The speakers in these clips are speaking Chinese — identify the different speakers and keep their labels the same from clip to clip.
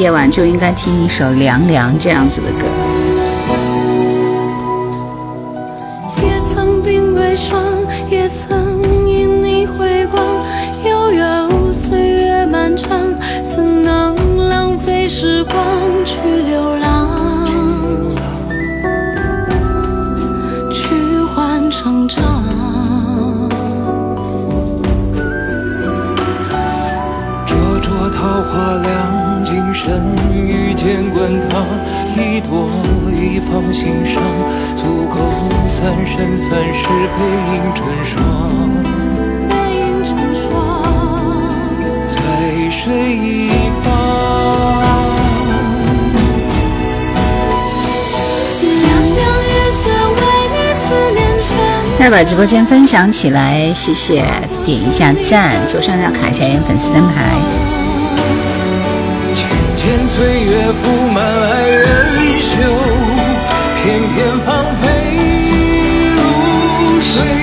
Speaker 1: 夜晚就应该听一首凉凉这样子的
Speaker 2: 三世背影成双，
Speaker 3: 背影成双，
Speaker 2: 在水一方。
Speaker 3: 凉凉色为你思念成。
Speaker 1: 再把直播间分享起来，谢谢，点一下赞，左上角卡一下粉丝灯牌。
Speaker 2: 岁月满爱人袖，片片芳菲。Sing.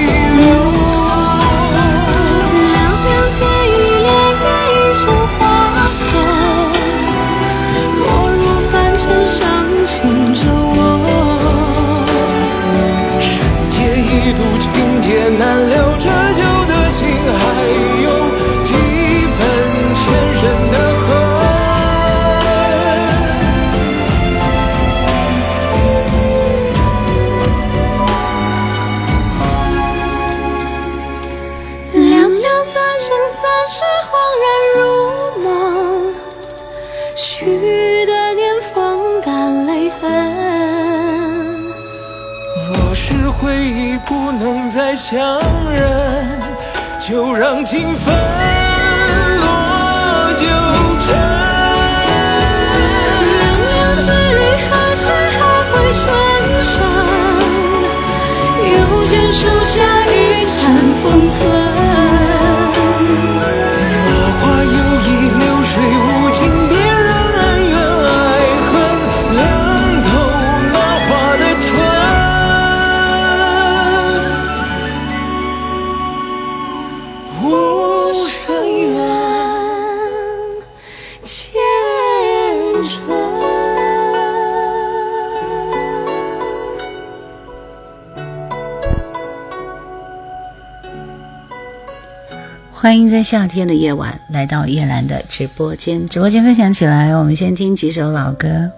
Speaker 2: 强忍就让情分落九尘
Speaker 3: 凉凉十里何时还会春盛又见
Speaker 1: 欢迎在夏天的夜晚来到叶兰的直播间。直播间分享起来我们先听几首老歌。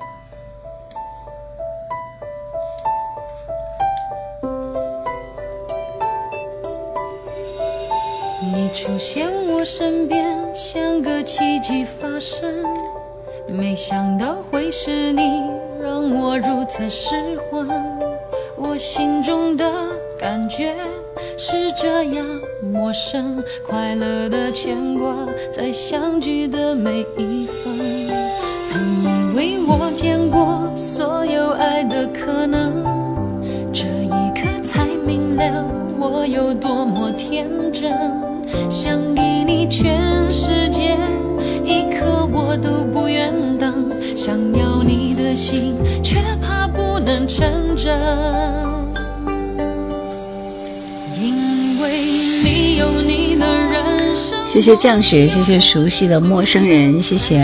Speaker 1: 谢谢降雪，谢谢熟悉的陌生人，谢谢。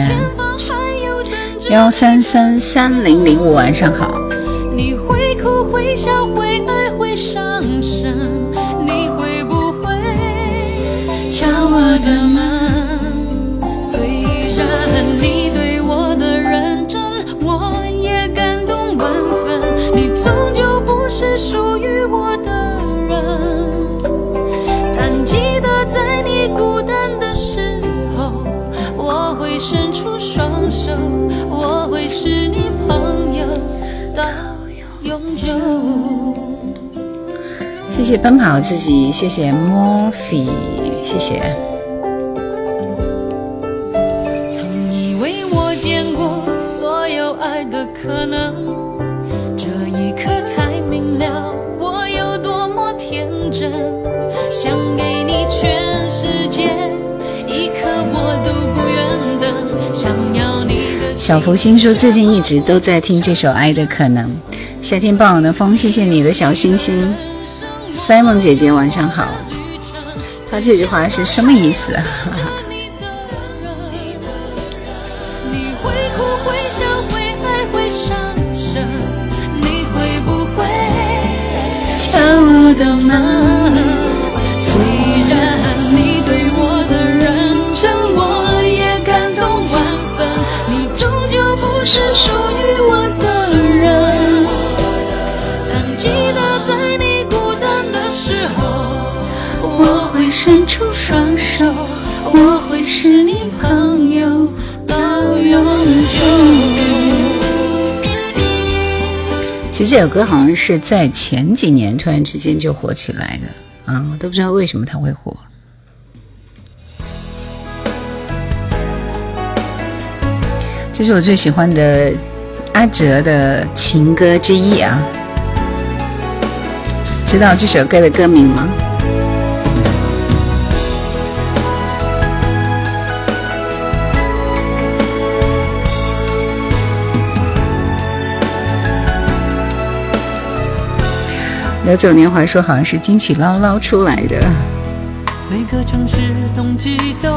Speaker 1: 幺三三三零零五，晚上好。
Speaker 3: 你会哭会笑会爱会
Speaker 1: 谢谢奔跑自己，谢谢 Morphy，谢谢。
Speaker 3: 曾以为我见过所有爱的可能，这一刻才明了我有多么天真。想给你全世界，一刻我都不愿等。想要你。
Speaker 1: 小福星说：“最近一直都在听这首《爱的可能》。”夏天傍晚的风，谢谢你的小星星。Simon 姐姐晚上好。他这句话是什么意思？
Speaker 3: 敲我的门，虽
Speaker 1: 这首歌好像是在前几年突然之间就火起来的啊，我都不知道为什么它会火。这是我最喜欢的阿哲的情歌之一啊！知道这首歌的歌名吗？流走年华说好像是金曲捞捞出来的。
Speaker 3: 每个城市冬季都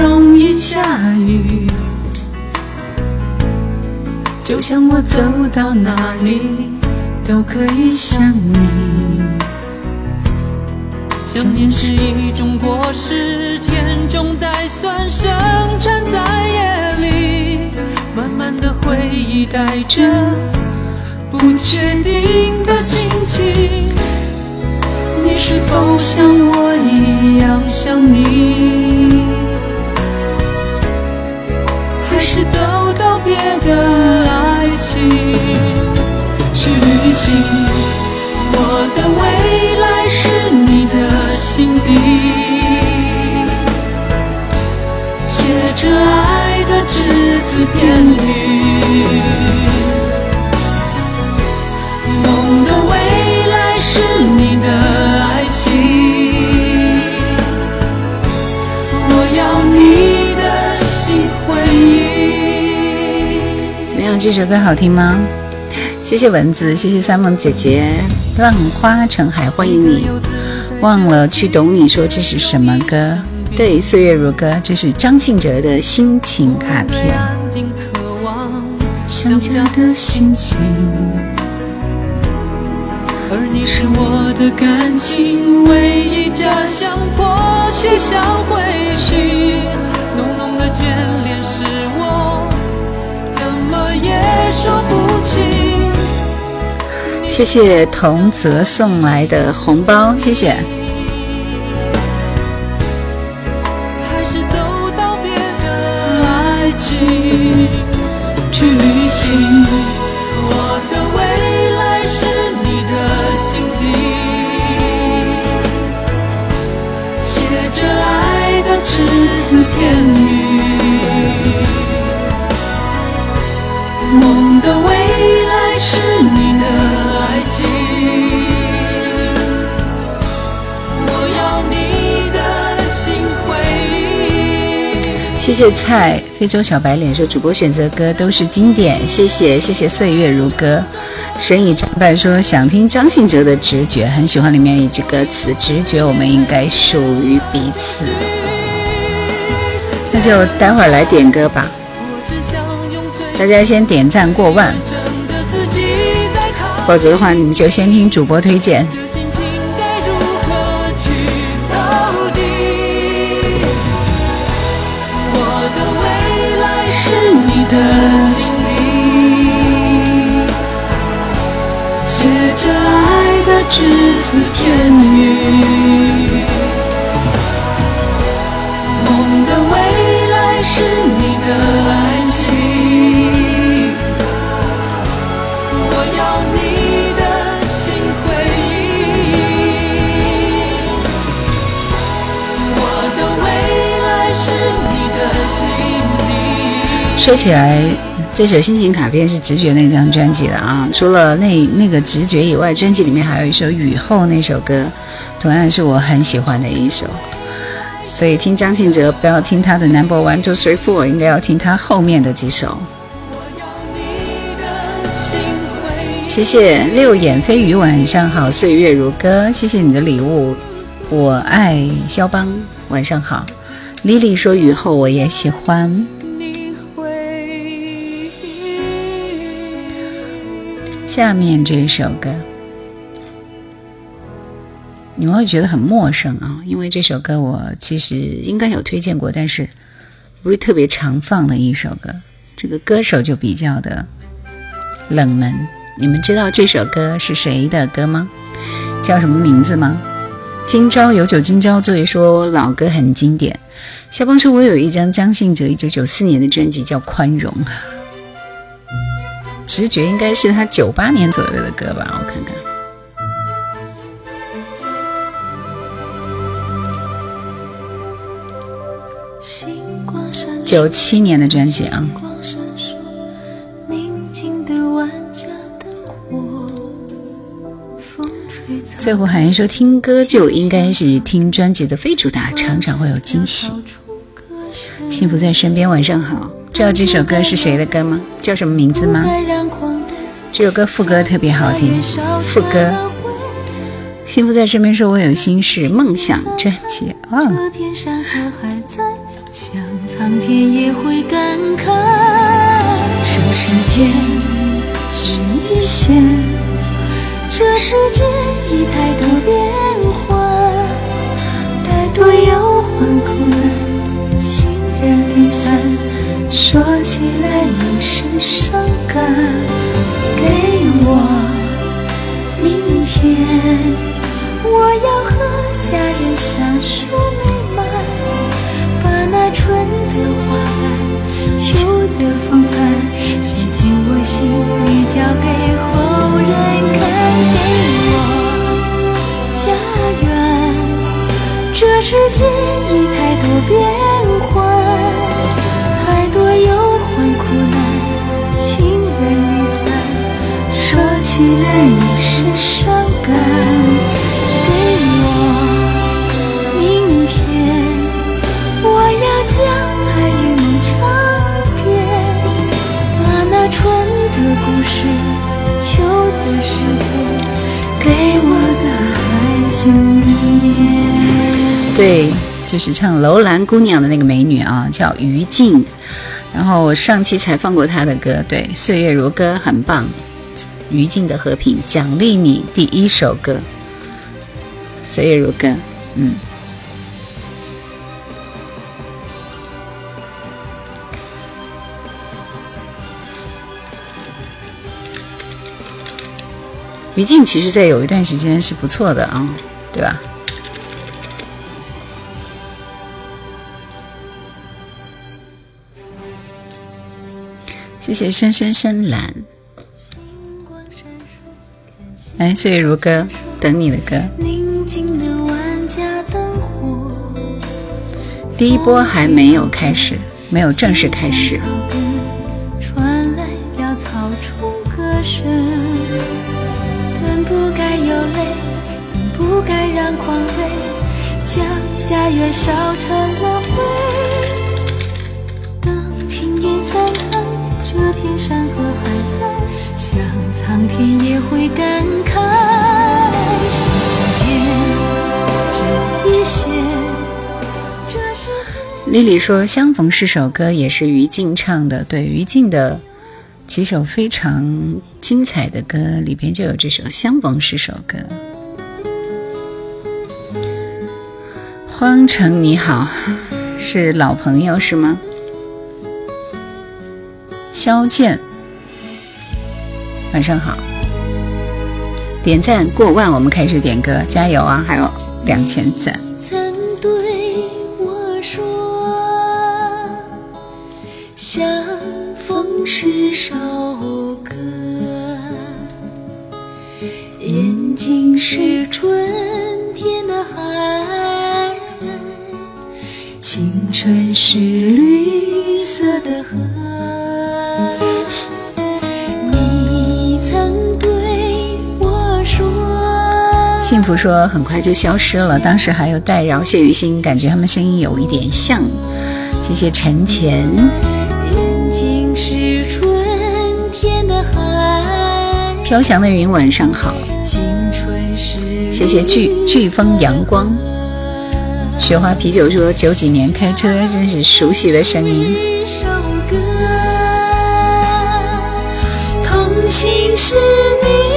Speaker 3: 容易下雨，就像我走到哪里都可以想你。想念是一种果实，甜中带酸，生产在夜里。满满的回忆带着不确定的心情，你是否像我一样想你？还是走到别的爱情去旅行？我的未来是你的心底，写着爱的只字片
Speaker 1: 这首歌好听吗？谢谢蚊子，谢谢三梦姐姐，浪花成海，欢迎你。忘了去懂你说这是什么歌？对，岁月如歌，这是张信哲的心情卡片。
Speaker 3: 想家的心情，而你是我的感情唯一家乡，迫切想回去。浓浓的眷
Speaker 1: 谢谢童泽送来的红包，谢谢。谢谢菜非洲小白脸说主播选择歌都是经典，谢谢谢谢岁月如歌。神已长伴说想听张信哲的直觉，很喜欢里面一句歌词：直觉我们应该属于彼此。那就待会儿来点歌吧。大家先点赞过万，否则的话，你们就先听主播推荐。
Speaker 3: 的心里，写着爱的只字片语。
Speaker 1: 说起来，这首《心情卡片》是直觉那张专辑的啊。除了那那个直觉以外，专辑里面还有一首《雨后》那首歌，同样是我很喜欢的一首。所以听张信哲，不要听他的 Number One Two Three Four，应该要听他后面的几首。谢谢六眼飞鱼，晚上好，岁月如歌，谢谢你的礼物，我爱肖邦，晚上好。Lily 说雨后我也喜欢。下面这首歌，你们会觉得很陌生啊，因为这首歌我其实应该有推荐过，但是不是特别常放的一首歌。这个歌手就比较的冷门。你们知道这首歌是谁的歌吗？叫什么名字吗？今朝有酒今朝醉，说老歌很经典。肖邦说：“我有一张张信哲一九九四年的专辑，叫《宽容》。”直觉应该是他九八年左右的歌吧，我看看。九七年的专辑啊。最后好像说听歌就应该是听专辑的非主打，常常会有惊喜。幸福在身边，晚上好。知道这首歌是谁的歌吗？叫什么名字吗？这首歌副歌特别好听，副歌。幸福在身边，说我有心事，梦想专辑啊。
Speaker 3: 这世界只一线，这世界已太多变幻，太多忧说起来也是伤感，给我明天，我要和家人相处美满，把那春的花瓣、秋的风帆写进我心里，交给后人看。给我家园，这世界已太多变说起来已是伤感。给我明天，我要将爱与梦唱遍，把那春的故事、秋的诗歌，给我的孩子念。
Speaker 1: 对，就是唱《楼兰姑娘》的那个美女啊，叫于静。然后我上期才放过她的歌，对《岁月如歌》很棒，《于静的和平》奖励你第一首歌，《岁月如歌》，嗯。于静其实在有一段时间是不错的啊，对吧？谢谢深深深蓝，来岁月如歌等你的歌。宁静的万家灯火第一波还没有开始没有正式开始。
Speaker 3: 传来了草歌声本不该有泪本不该让狂将烧成了灰。当青烟散尽这片山河还在想苍天也会感
Speaker 1: 丽丽说：“相逢是首歌，也是于静唱的。对，于静的几首非常精彩的歌里边就有这首《相逢是首歌》。”荒城你好，是老朋友是吗？肖剑，晚上好。点赞过万，我们开始点歌，加油啊！还有两千赞。
Speaker 3: 是首歌，眼睛是春天的海。青春是绿色的河，你曾对我说。
Speaker 1: 幸福说很快就消失了，当时还有戴饶、谢雨欣，感觉他们声音有一点像。谢谢陈前。飘翔的云，晚上好。谢谢飓飓风阳光。雪花啤酒说：“九几年开车，真是熟悉的声音。”
Speaker 3: 一首歌，同行是你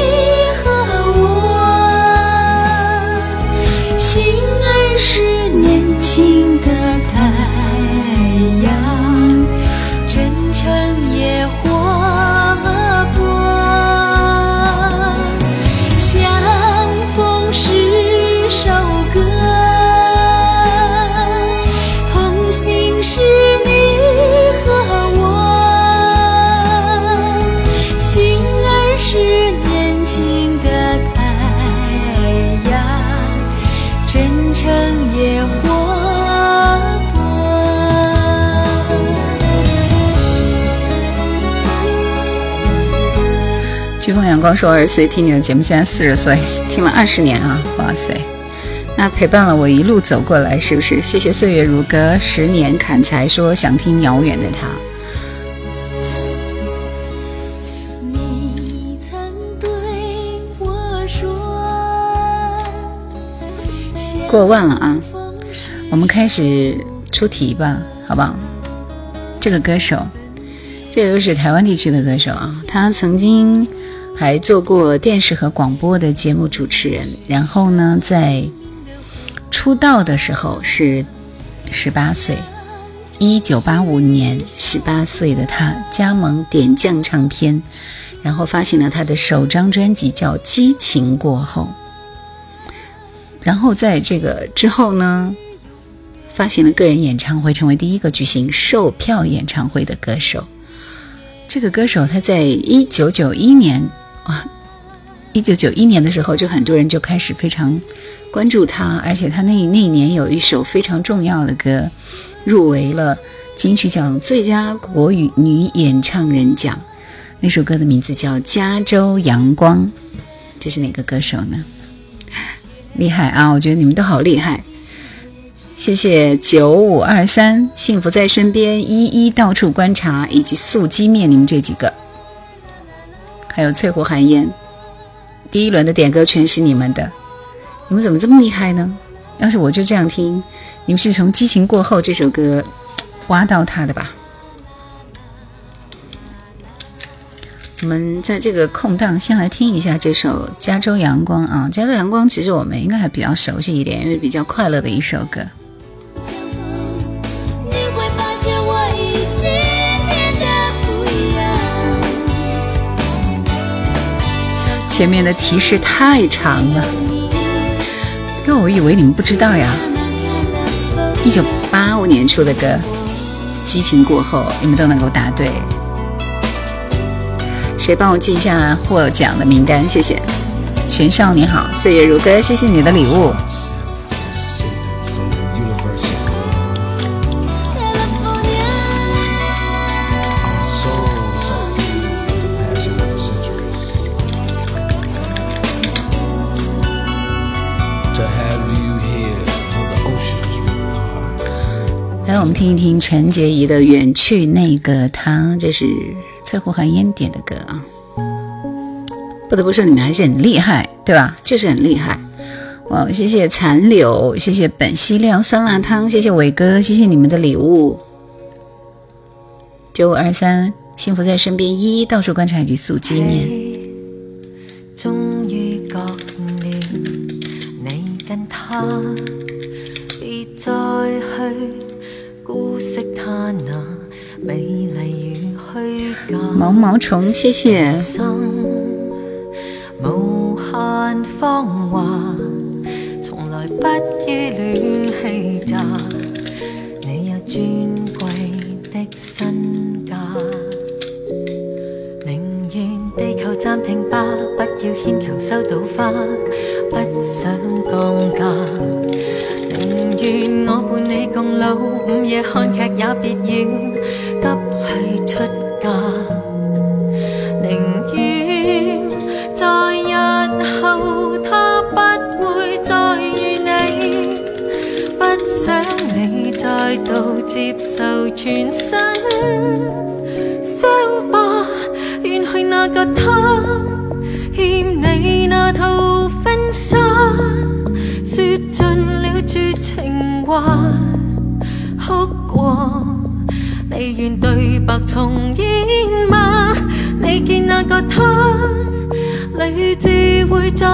Speaker 1: 光说：“二十岁听你的节目，现在四十岁，听了二十年啊！哇塞，那陪伴了我一路走过来，是不是？谢谢岁月如歌，十年砍柴说想听遥远的他。过万了啊！我们开始出题吧，好不好？这个歌手，这个都是台湾地区的歌手啊，他曾经还做过电视和广播的节目主持人，然后呢，在出道的时候是十八岁，一九八五年，十八岁的他加盟点将唱片，然后发行了他的首张专辑叫《激情过后》。然后在这个之后呢，发行了个人演唱会，成为第一个举行售票演唱会的歌手。这个歌手他在一九九一年啊，一九九一年的时候，就很多人就开始非常关注他，而且他那那一年有一首非常重要的歌，入围了金曲奖最佳国语女演唱人奖。那首歌的名字叫《加州阳光》，这是哪个歌手呢？厉害啊！我觉得你们都好厉害。谢谢九五二三，幸福在身边，一一到处观察，以及素鸡面，你们这几个，还有翠湖寒烟，第一轮的点歌全是你们的，你们怎么这么厉害呢？要是我就这样听，你们是从《激情过后》这首歌 挖到它的吧？我们在这个空档先来听一下这首《加州阳光》啊，《加州阳光》其实我们应该还比较熟悉一点，因为比较快乐的一首歌。前面的提示太长了，因为我以为你们不知道呀。一九八五年出的歌，《激情过后》，你们都能够答对。谁帮我记一下获奖的名单？谢谢。玄少你好，岁月如歌，谢谢你的礼物。我们听一听陈洁仪的《远去那个他》，这是翠湖寒烟点的歌啊。不得不说，你们还是很厉害，对吧？就是很厉害。哇，谢谢残柳，谢谢本溪料酸辣汤，谢谢伟哥，谢谢你们的礼物。九五二三，幸福在身边，一一到处观察以及速纪念。
Speaker 3: 终于觉了，你跟他他那美丽与虚假。
Speaker 1: 毛毛虫，谢谢。
Speaker 3: 无限芳华，从来不依恋欺诈。你有尊贵的身价，宁愿地球暂停吧，不要牵强收到花，不想降价。愿我伴你共老，午夜看剧也别要急去出嫁。宁愿。在日后，他不会再遇你，不想你再度接受全新伤疤。远去那个他，欠你那套婚纱，说情话，哭过，你愿对白重演吗？你见那个他。理智会再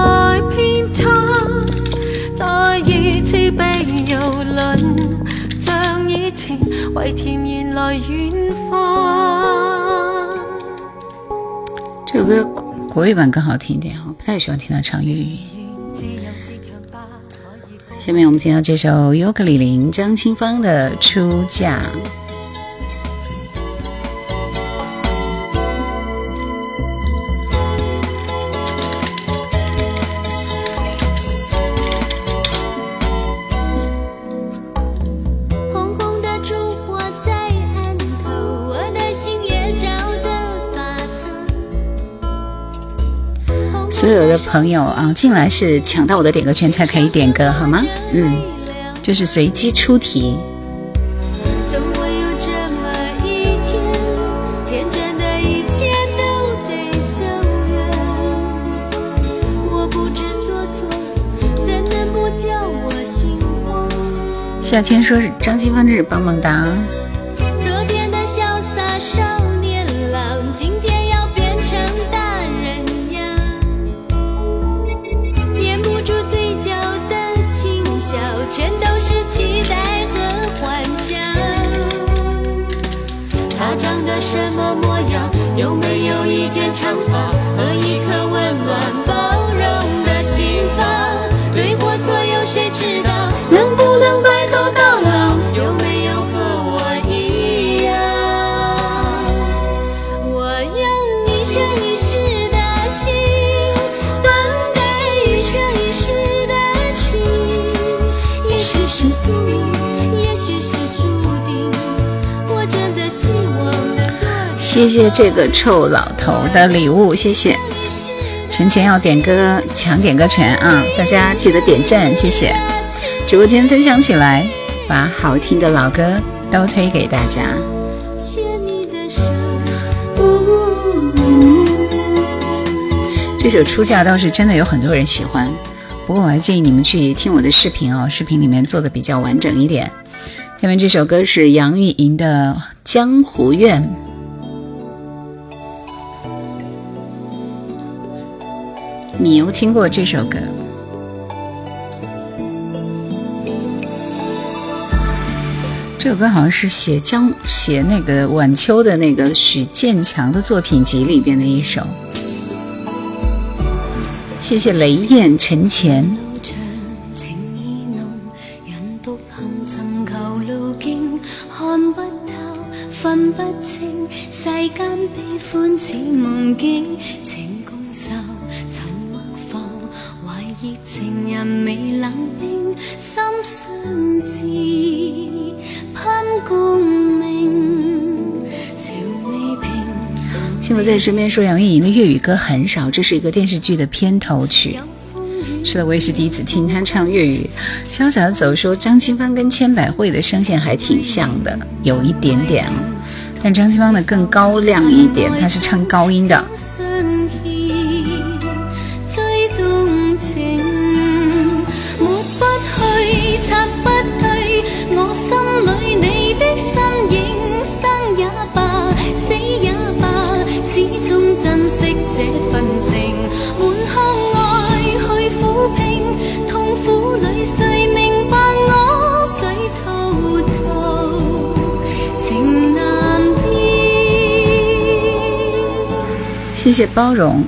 Speaker 3: 偏差，再二次被游轮，像以前为甜言来远方。
Speaker 1: 这首歌国语版更好听一点，我不太喜欢听他唱粤语。下面我们听到这首尤克里里张清芳的《出嫁》。所有的朋友啊，进来是抢到我的点歌权才可以点歌，好吗？嗯，就是随机出题。夏天说是张清芳，这是棒棒哒。
Speaker 3: 长得什么模样？有没有一件长发和一颗温暖
Speaker 1: 谢谢这个臭老头的礼物，谢谢。存钱要点歌，抢点歌权啊！大家记得点赞，谢谢。直播间分享起来，把好听的老歌都推给大家。这首出嫁倒是真的有很多人喜欢，不过我还建议你们去听我的视频哦，视频里面做的比较完整一点。下面这首歌是杨钰莹的《江湖怨》。你有听过这首歌？这首歌好像是写江写那个晚秋的那个许建强的作品集里边的一首。谢谢雷燕陈前。幸福在身边说杨钰莹的粤语歌很少，这是一个电视剧的片头曲。
Speaker 4: 是的，我也是第一次听她唱粤语。潇洒的走说张清芳跟千百惠的声线还挺像的，有一点点，但张清芳的更高亮一点，她是唱高音的。谢谢包容，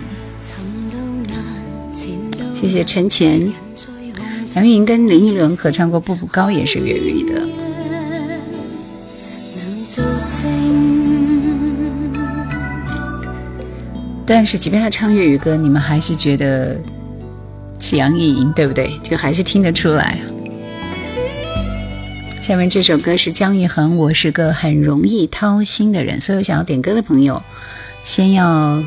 Speaker 4: 谢谢陈前，杨钰莹跟林忆莲合唱过《步步高》，也是粤语的。但是，即便他唱粤语歌，你们还是觉得是杨钰莹，对不对？就还是听得出来。下面这首歌是姜育恒，《我是个很容易掏心的人》。所有想要点歌的朋友，先要。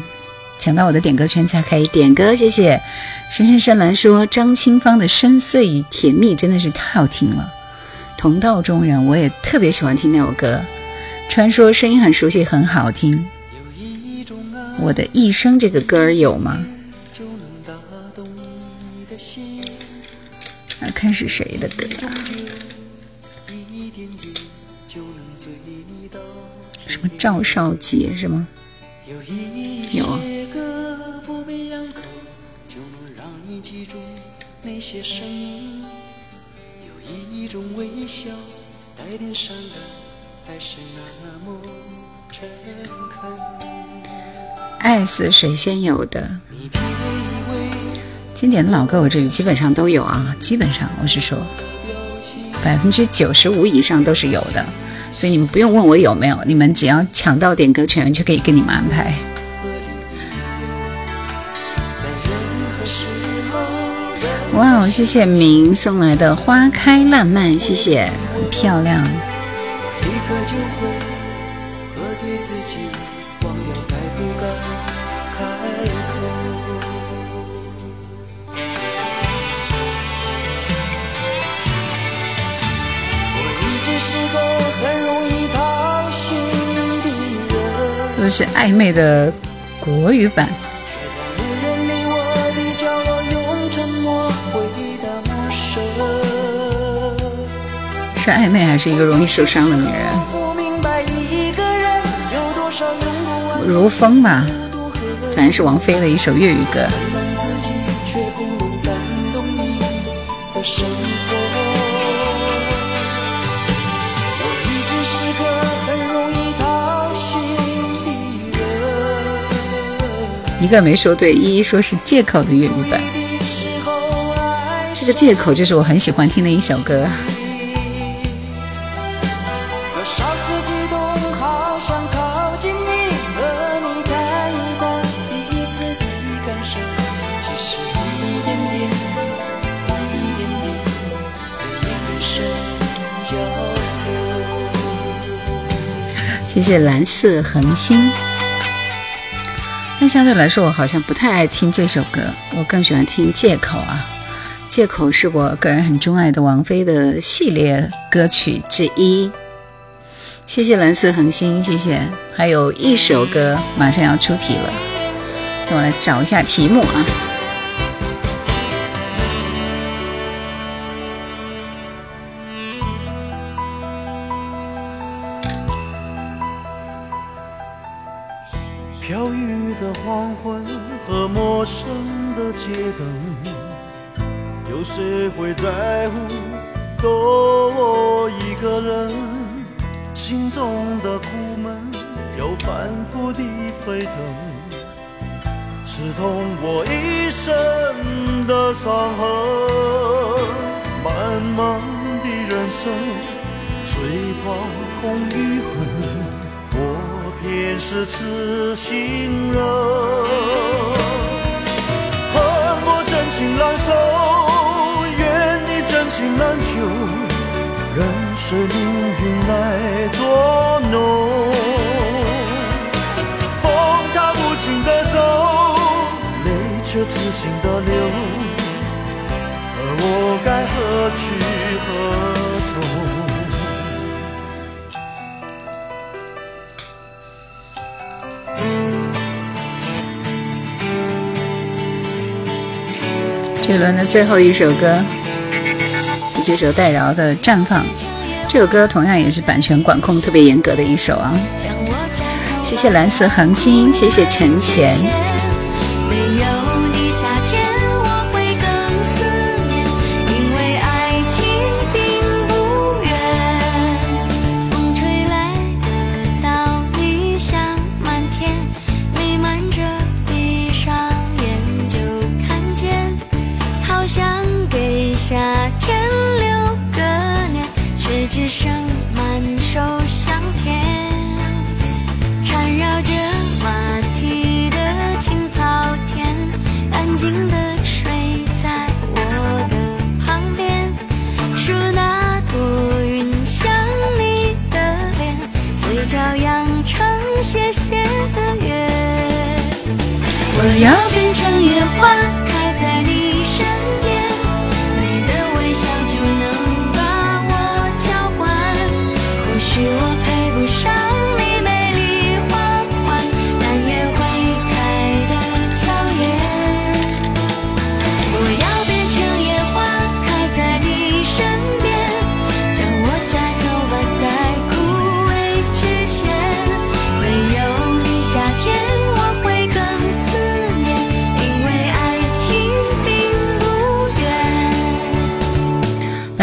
Speaker 4: 抢到我的点歌圈才可以点歌，谢谢。深深深蓝说张清芳的深邃与甜蜜真的是太好听了。同道中人，我也特别喜欢听那首歌。传说声音很熟悉，很好听。我的一生这个歌儿有吗？来看是谁的歌？什么赵少杰是吗？有一。些声音有一种微笑带点伤感还是那么诚恳。爱似水仙有的经典的老歌我这里基本上都有啊基本上我是说百分之九十五以上都是有的。所以你们不用问我有没有你们只要抢到点歌权就可以给你们安排哇哦！谢谢明送来的花开烂漫，谢谢，很漂亮。都是暧昧的国语版。是暧昧还是一个容易受伤的女人？如风吧，反正是王菲的一首粤语歌。一个没说对，一一说是借口的粤语版。这个借口就是我很喜欢听的一首歌。谢谢蓝色恒星。那相对来说，我好像不太爱听这首歌，我更喜欢听《借口》啊，《借口》是我个人很钟爱的王菲的系列歌曲之一。谢谢蓝色恒星，谢谢。还有一首歌马上要出题了，让我来找一下题目啊。飘雨的黄昏和陌生的街灯，有谁会在乎？多我一个人，心中的苦闷又反复地沸腾，刺痛我一生的伤痕。漫漫的人生，最怕空与恨，便是痴心人。恨我真情难收，怨你真情难求，任谁命运来捉弄。风它无情的走，泪却痴心的流。
Speaker 2: 而我该何去何从？
Speaker 1: 这一轮的最后一首歌，这首戴娆的《绽放》。这首歌同样也是版权管控特别严格的一首啊！谢谢蓝色恒星，谢谢陈钱。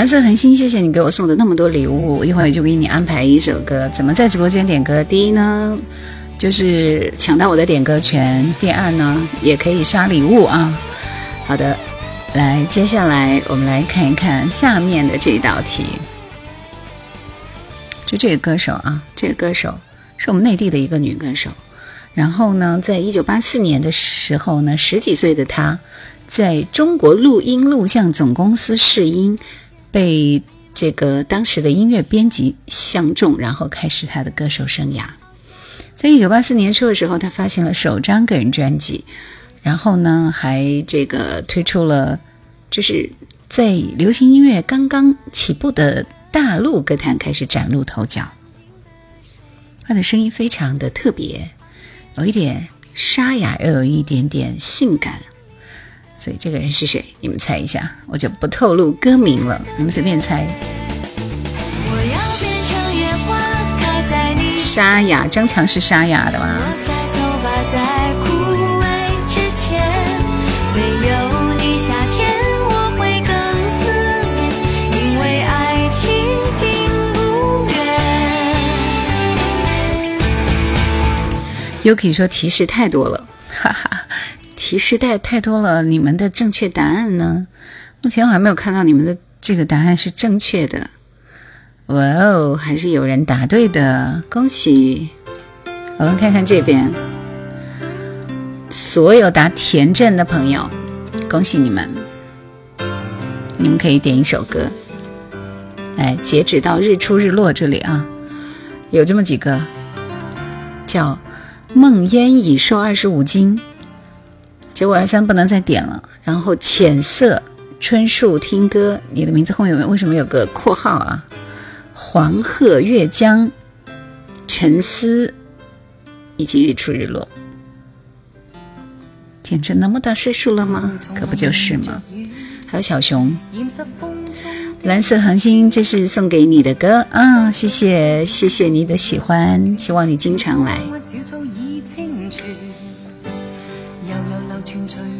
Speaker 1: 蓝色恒星，谢谢你给我送的那么多礼物，一会儿就给你安排一首歌。怎么在直播间点歌？第一呢，就是抢到我的点歌权；第二呢，也可以刷礼物啊。好的，来，接下来我们来看一看下面的这道题。就这个歌手啊，这个歌手是我们内地的一个女歌手。然后呢，在一九八四年的时候呢，十几岁的她在中国录音录像总公司试音。被这个当时的音乐编辑相中，然后开始他的歌手生涯。在一九八四年初的时候，他发行了首张个人专辑，然后呢，还这个推出了，就是在流行音乐刚刚起步的大陆歌坛开始崭露头角。他的声音非常的特别，有一点沙哑，又有一点点性感。所以这个人是谁？你们猜一下，我就不透露歌名了，你们随便猜。沙哑，张强是沙哑的吗？Yuki 说提示太多了。提示带太多了，你们的正确答案呢？目前我还没有看到你们的这个答案是正确的。哇哦，还是有人答对的，恭喜！我们看看这边，所有答田震的朋友，恭喜你们！你们可以点一首歌。哎，截止到日出日落这里啊，有这么几个，叫梦烟已瘦二十五斤。九五二三不能再点了，然后浅色春树听歌，你的名字后面为什么有个括号啊？黄鹤月江沉思以及日出日落，天真那么大岁数了吗？可不就是吗？还有小熊，蓝色恒星，这是送给你的歌啊！谢谢谢谢你的喜欢，希望你经常来。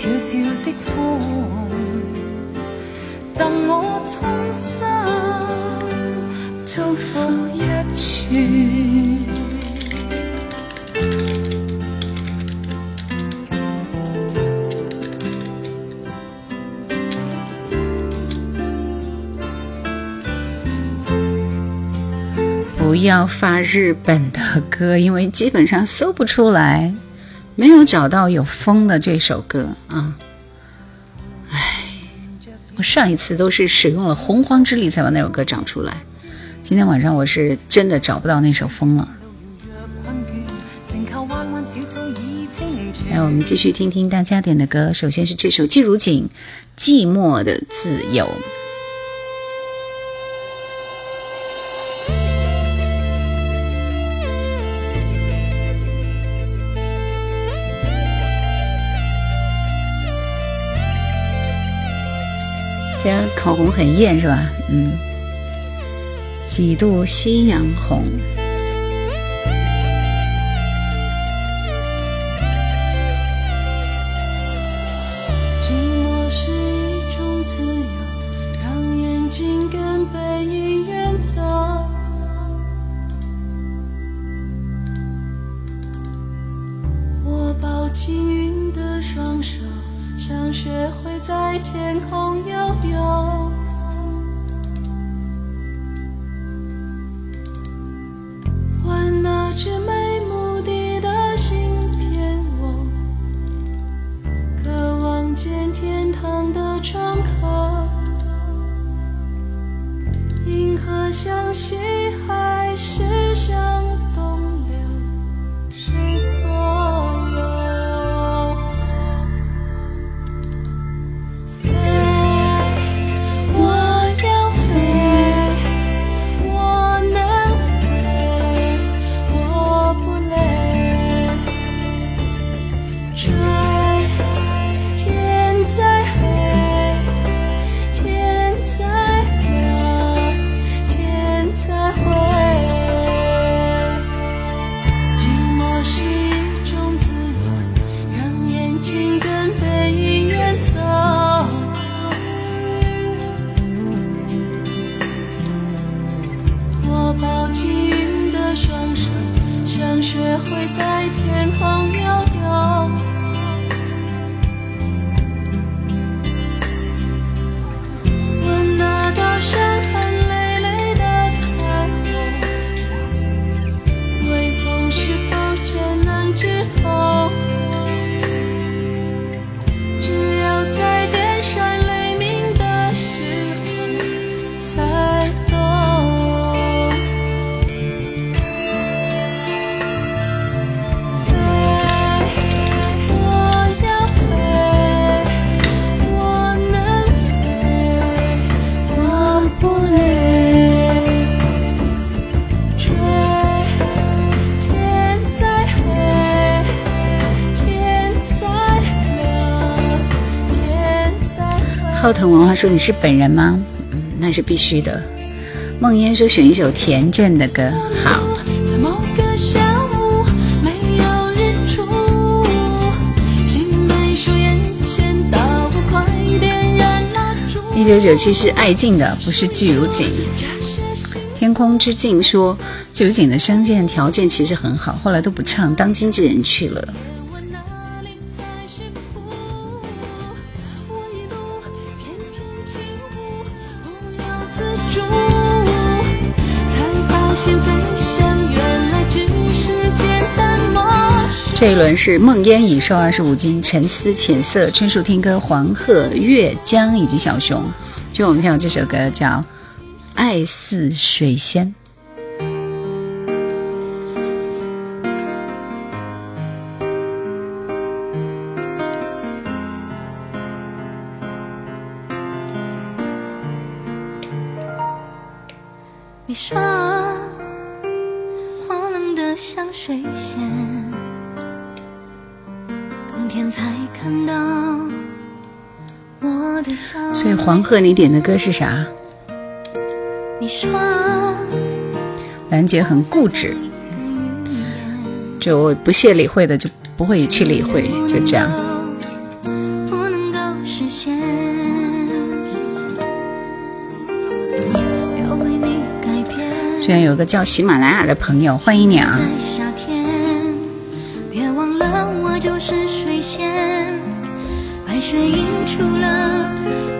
Speaker 3: 悄悄的风，赠我衷心祝福一串。不要发日本的歌，因为基本上搜不出来。没有找到有风的这首歌啊。唉，我上一次都是使用了洪荒之力才把那首歌找出来，今天晚上我是真的找不到那首风了。来，我们继续听听大家点的歌，首先是这首季如锦《寂寞的自由》。家口红很艳是吧？嗯，几度夕阳红。浩腾文化说：“你是本人吗？嗯，那是必须的。”梦烟说：“选一首田震的歌。”好。一九九七是爱静的，不是季如锦。天空之镜说：“季如锦的声线条件其实很好，后来都不唱，当经纪人去了。”这一轮是梦烟已瘦二十五斤，沉思浅色，春树听歌，黄鹤月江以及小熊。就我们听到这首歌叫《爱似水仙》。鹤，你点的歌是啥？兰姐很固执，就不屑理会的就不会去理会，就这样。居然有个叫喜马拉雅的朋友，欢迎你啊！却映出了我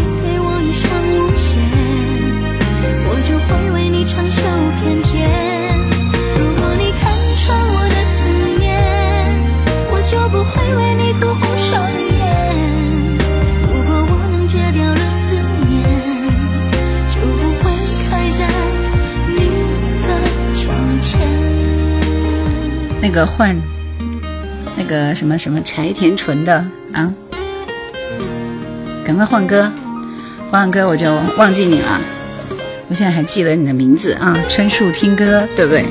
Speaker 1: 那个换，那个什么什么柴田纯的啊，赶快换歌，换完歌我就忘记你了。我现在还记得你的名字啊，春树听歌，对不对？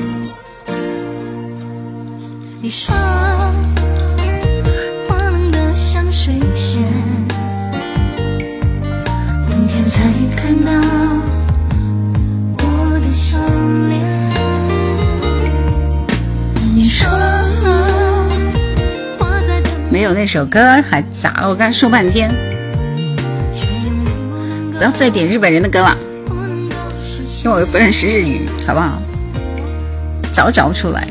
Speaker 1: 你说，冷的像水仙，没有那首歌还咋了？我刚说半天，不要再点日本人的歌了，因为我又不认识日语，好不好？早找不出来，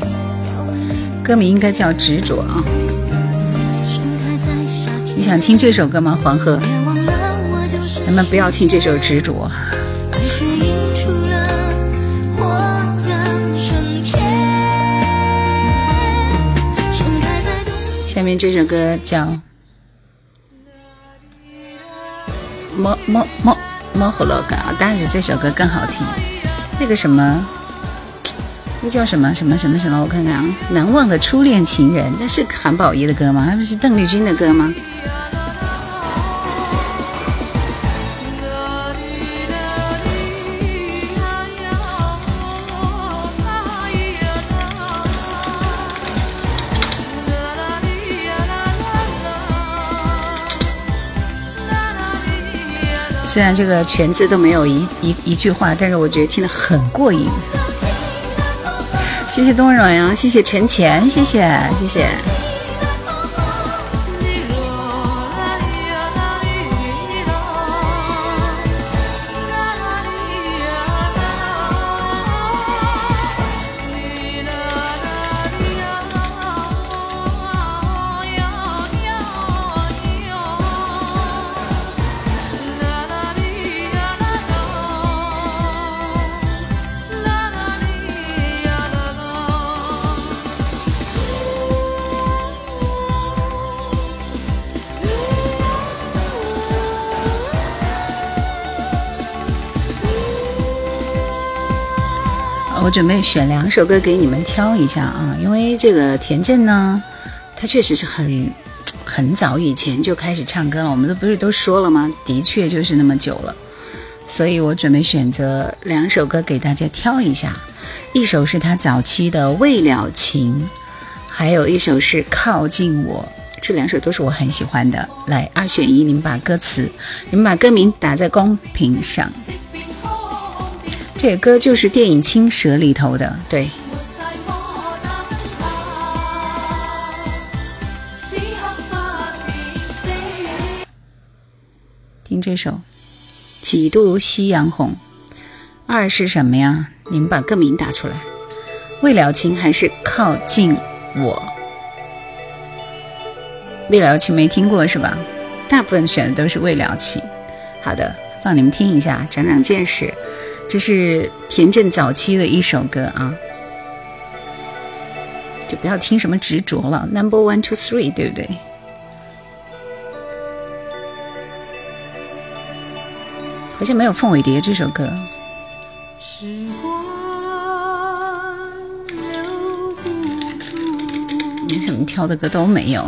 Speaker 1: 歌名应该叫《执着》啊。你想听这首歌吗，黄鹤？咱们不要听这首《执着》。这首歌叫《摸摸摸摸火罗嘎》啊，但是这首歌更好听。那个什么，那叫什么什么什么什么？我看看啊，《难忘的初恋情人》，那是韩宝仪的歌吗？那不是邓丽君的歌吗？虽然这个全字都没有一一一句话，但是我觉得听得很过瘾。谢谢冬软阳，谢谢陈钱，谢谢谢谢。准备选两首歌给你们挑一下啊，因为这个田震呢，他确实是很很早以前就开始唱歌了，我们都不是都说了吗？的确就是那么久了，所以我准备选择两首歌给大家挑一下，一首是他早期的《未了情》，还有一首是《靠近我》，这两首都是我很喜欢的。来，二选一，你们把歌词，你们把歌名打在公屏上。这歌就是电影《青蛇》里头的，对。听这首《几度夕阳红》，二是什么呀？你们把歌名打出来，《未了情》还是《靠近我》？《未了情》没听过是吧？大部分选的都是《未了情》。好的，放你们听一下，长长见识。这是田震早期的一首歌啊，就不要听什么执着了，Number One Two Three，对不对？好像没有《凤尾蝶》这首歌。你什么挑的歌都没有。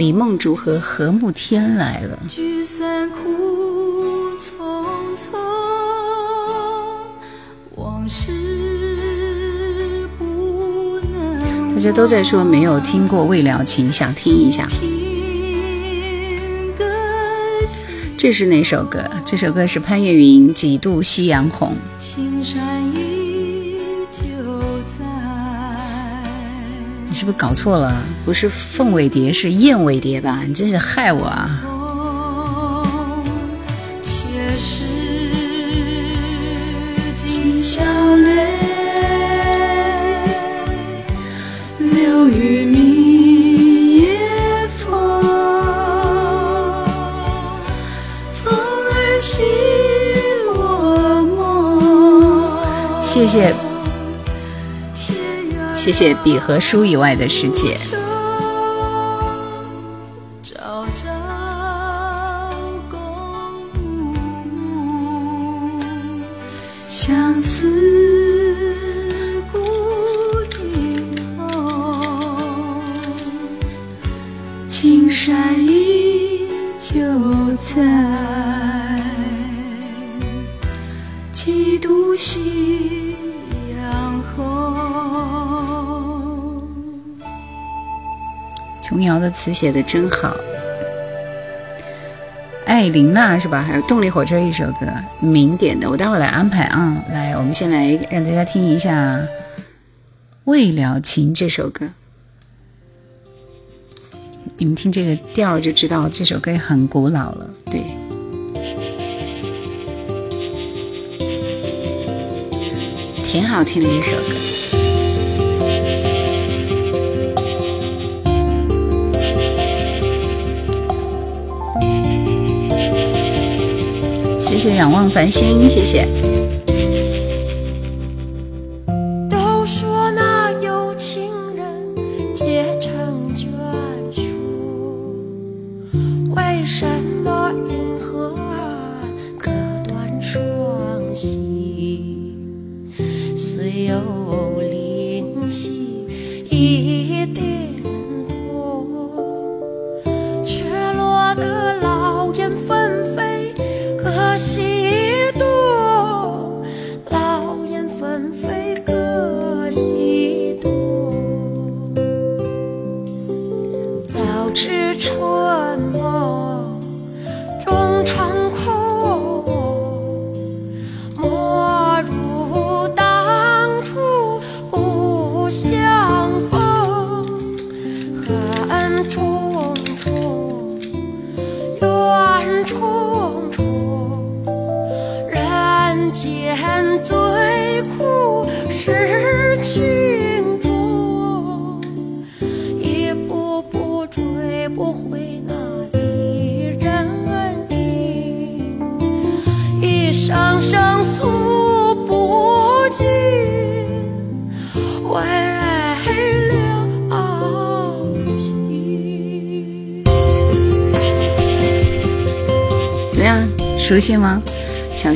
Speaker 1: 李梦竹和何慕天来了。聚散苦匆匆，往事不能大家都在说没有听过《未了情》，想听一下。这是哪首歌？这首歌是潘越云《几度夕阳红》。是搞错了？不是凤尾蝶，是燕尾蝶吧？你真是害我啊！
Speaker 3: 写笔和书以外的世界。写的真好，艾琳娜是吧？还有动力火车一首歌，明点的，我待会儿来安排啊。来，我们先来让大家听一下《未了情》这首歌，你们听这个调就知道这首歌很古老了，对，挺好听的一首歌。谢谢仰望繁星，谢谢。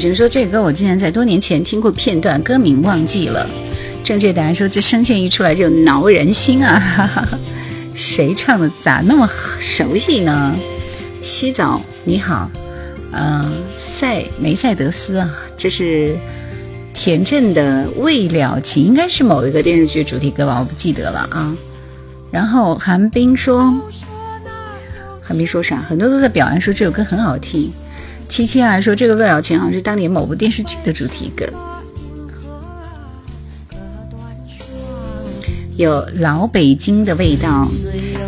Speaker 3: 小熊说：“这个歌我竟然在多年前听过片段，歌名忘记了。”正确答案说：“这声线一出来就挠人心啊！”哈哈哈，谁唱的？咋那么熟悉呢？洗澡你好，嗯，塞梅赛德斯啊，这是田震的《未了情》，应该是某一个电视剧主题歌吧？我不记得了啊。然后韩冰说：“韩冰说啥？很多都在表扬说这首歌很好听。”七七啊说这个《未了情》好像是当年某部电视剧的主题歌，有老北京的味道。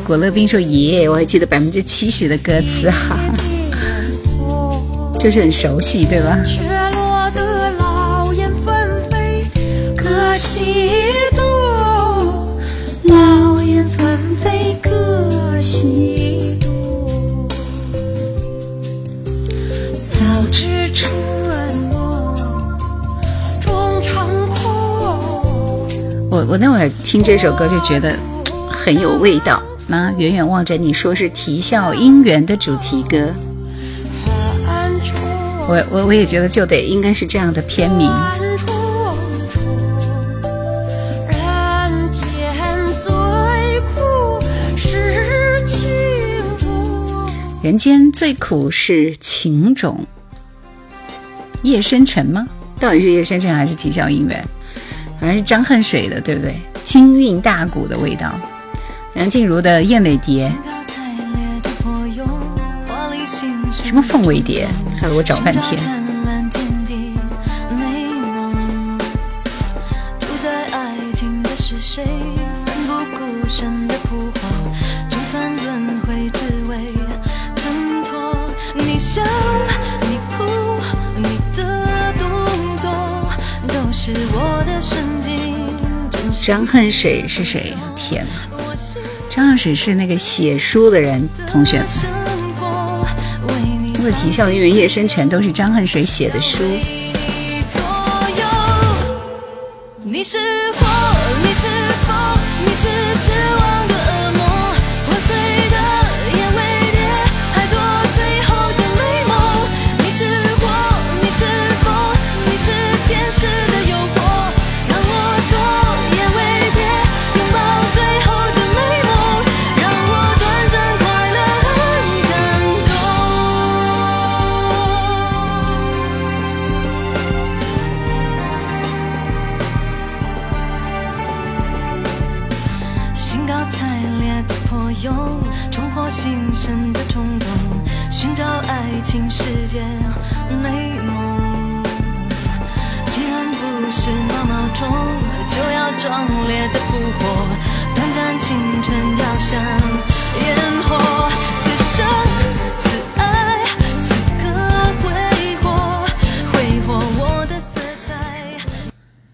Speaker 3: 果乐冰说耶，我还记得百分之七十的歌词哈，就是很熟悉，对吧？
Speaker 1: 落得老飞，可惜多。老燕纷飞，可惜
Speaker 3: 我那会儿听这首歌就觉得很有味道。妈，远远望着你说是《啼笑姻缘》的主题歌，我我我也觉得就得应该是这样的片名。
Speaker 1: 人间最苦是情种，
Speaker 3: 人间最苦是情种。夜深沉吗？到底是夜深沉还是啼笑姻缘？反正是张恨水的，对不对？清韵大鼓的味道。梁静茹的《燕尾蝶》，什么凤尾蝶？害得我找半天。张恨水是谁？天哪！张恨水是那个写书的人，同学们。问题校园夜深沉都是张恨水写的书。你是火，你是风，你是像烟火。此生此爱，此刻挥霍，挥霍我的。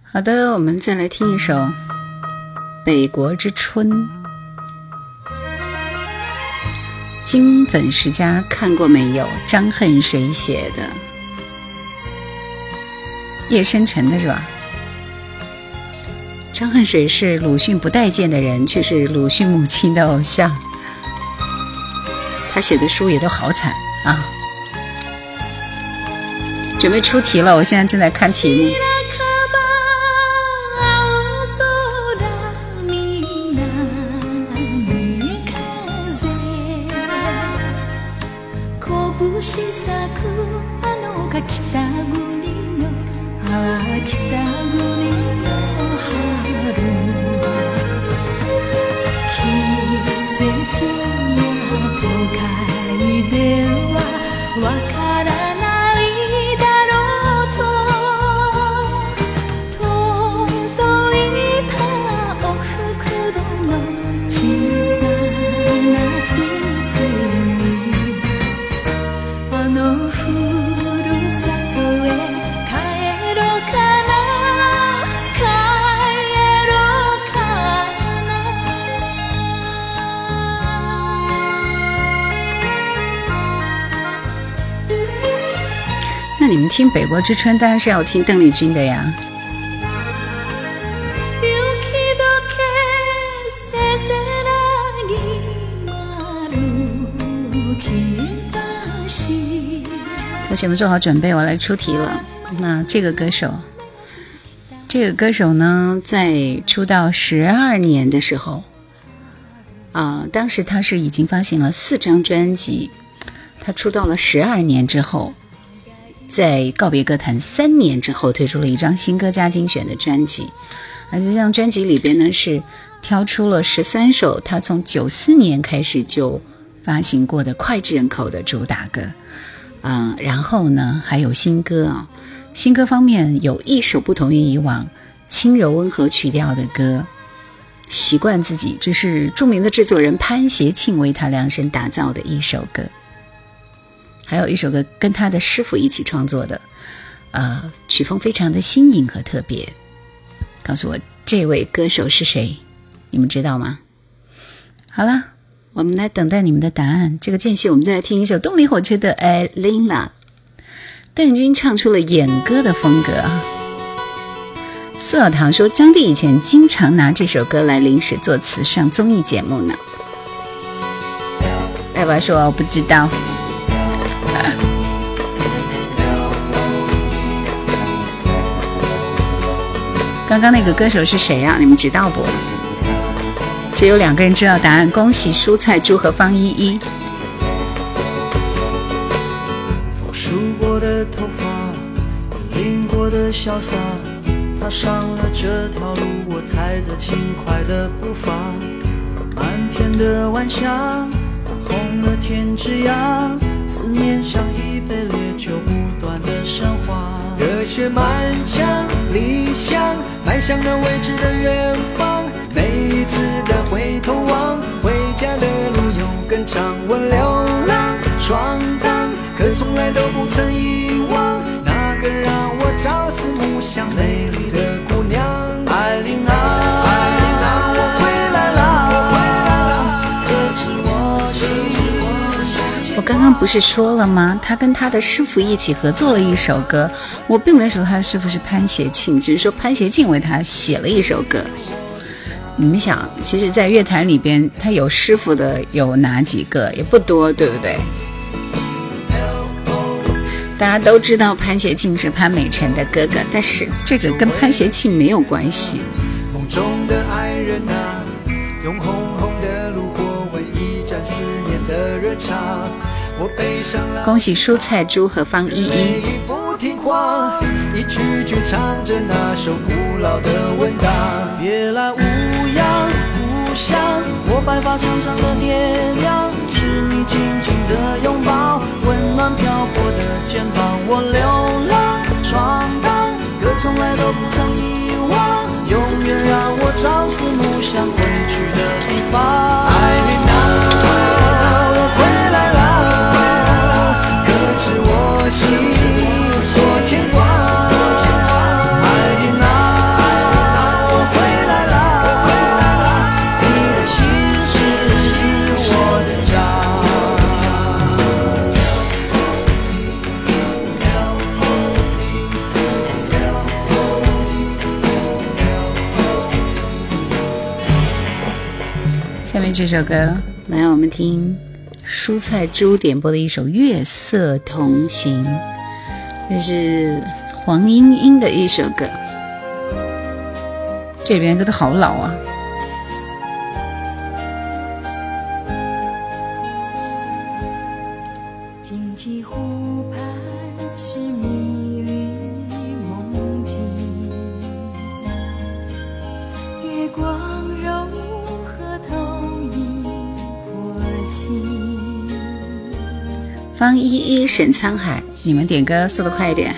Speaker 3: 好的，我们再来听一首《北国之春》。金粉世家看过没有？张恨水写的，夜深沉的是吧？张恨水是鲁迅不待见的人，却是鲁迅母亲的偶像。他写的书也都好惨啊！准备出题了，我现在正在看题目。之春》，当然是要听邓丽君的呀。同学们做好准备，我来出题了。那这个歌手，这个歌手呢，在出道十二年的时候，啊，当时他是已经发行了四张专辑。他出道了十二年之后。在告别歌坛三年之后，推出了一张新歌加精选的专辑，而这张专辑里边呢，是挑出了十三首他从九四年开始就发行过的脍炙人口的主打歌，嗯，然后呢还有新歌啊，新歌方面有一首不同于以往轻柔温和曲调的歌，习惯自己，这是著名的制作人潘协庆为他量身打造的一首歌。还有一首歌跟他的师傅一起创作的，呃，曲风非常的新颖和特别。告诉我这位歌手是谁？你们知道吗？好了，我们来等待你们的答案。这个间隙，我们再来听一首动力火车的《艾琳娜》。邓军唱出了演歌的风格啊。苏小棠说，张帝以前经常拿这首歌来临时作词上综艺节目呢。爸爸说，我不知道。刚刚那个歌手是谁呀？你们知道不？只有两个人知道答案。恭喜蔬菜猪和方依依。
Speaker 4: 我梳过的头发，淋过的潇洒，踏上了这条路，我踩着轻快的步伐。漫天的晚霞，红了天之涯，思念像一杯烈酒，不断的升华。热血满腔，理想迈向了未知的远方。每一次的回头望，回家的路有更长。我流浪闯荡，可从来都不曾遗忘那个让我朝思暮想美丽。
Speaker 1: 刚不是说了吗？他跟他的师傅一起合作了一首歌。我并没有说他的师傅是潘协庆，只是说潘协庆为他写了一首歌。你们想，其实，在乐坛里边，他有师傅的有哪几个？也不多，对不对？大家都知道潘协庆是潘美辰的哥哥，但是这个跟潘协庆没有关系。
Speaker 4: 梦中的爱人啊，用红红的路过温一盏思念的热茶。我背上了
Speaker 1: 恭喜蔬菜猪和方依依。
Speaker 4: 不听话，一句句唱着那首古老的问答。别来无恙，我白发长长的爹娘，是你紧紧的拥抱，温暖漂泊的肩膀。我流浪闯荡，可从来都不曾遗忘，永远让我朝思暮想回去的地方。爱你
Speaker 1: 这首歌，来我们听蔬菜猪点播的一首《月色同行》，这是黄莺莺的一首歌。这边歌都好老啊。沈沧海，你们点歌速度快一点。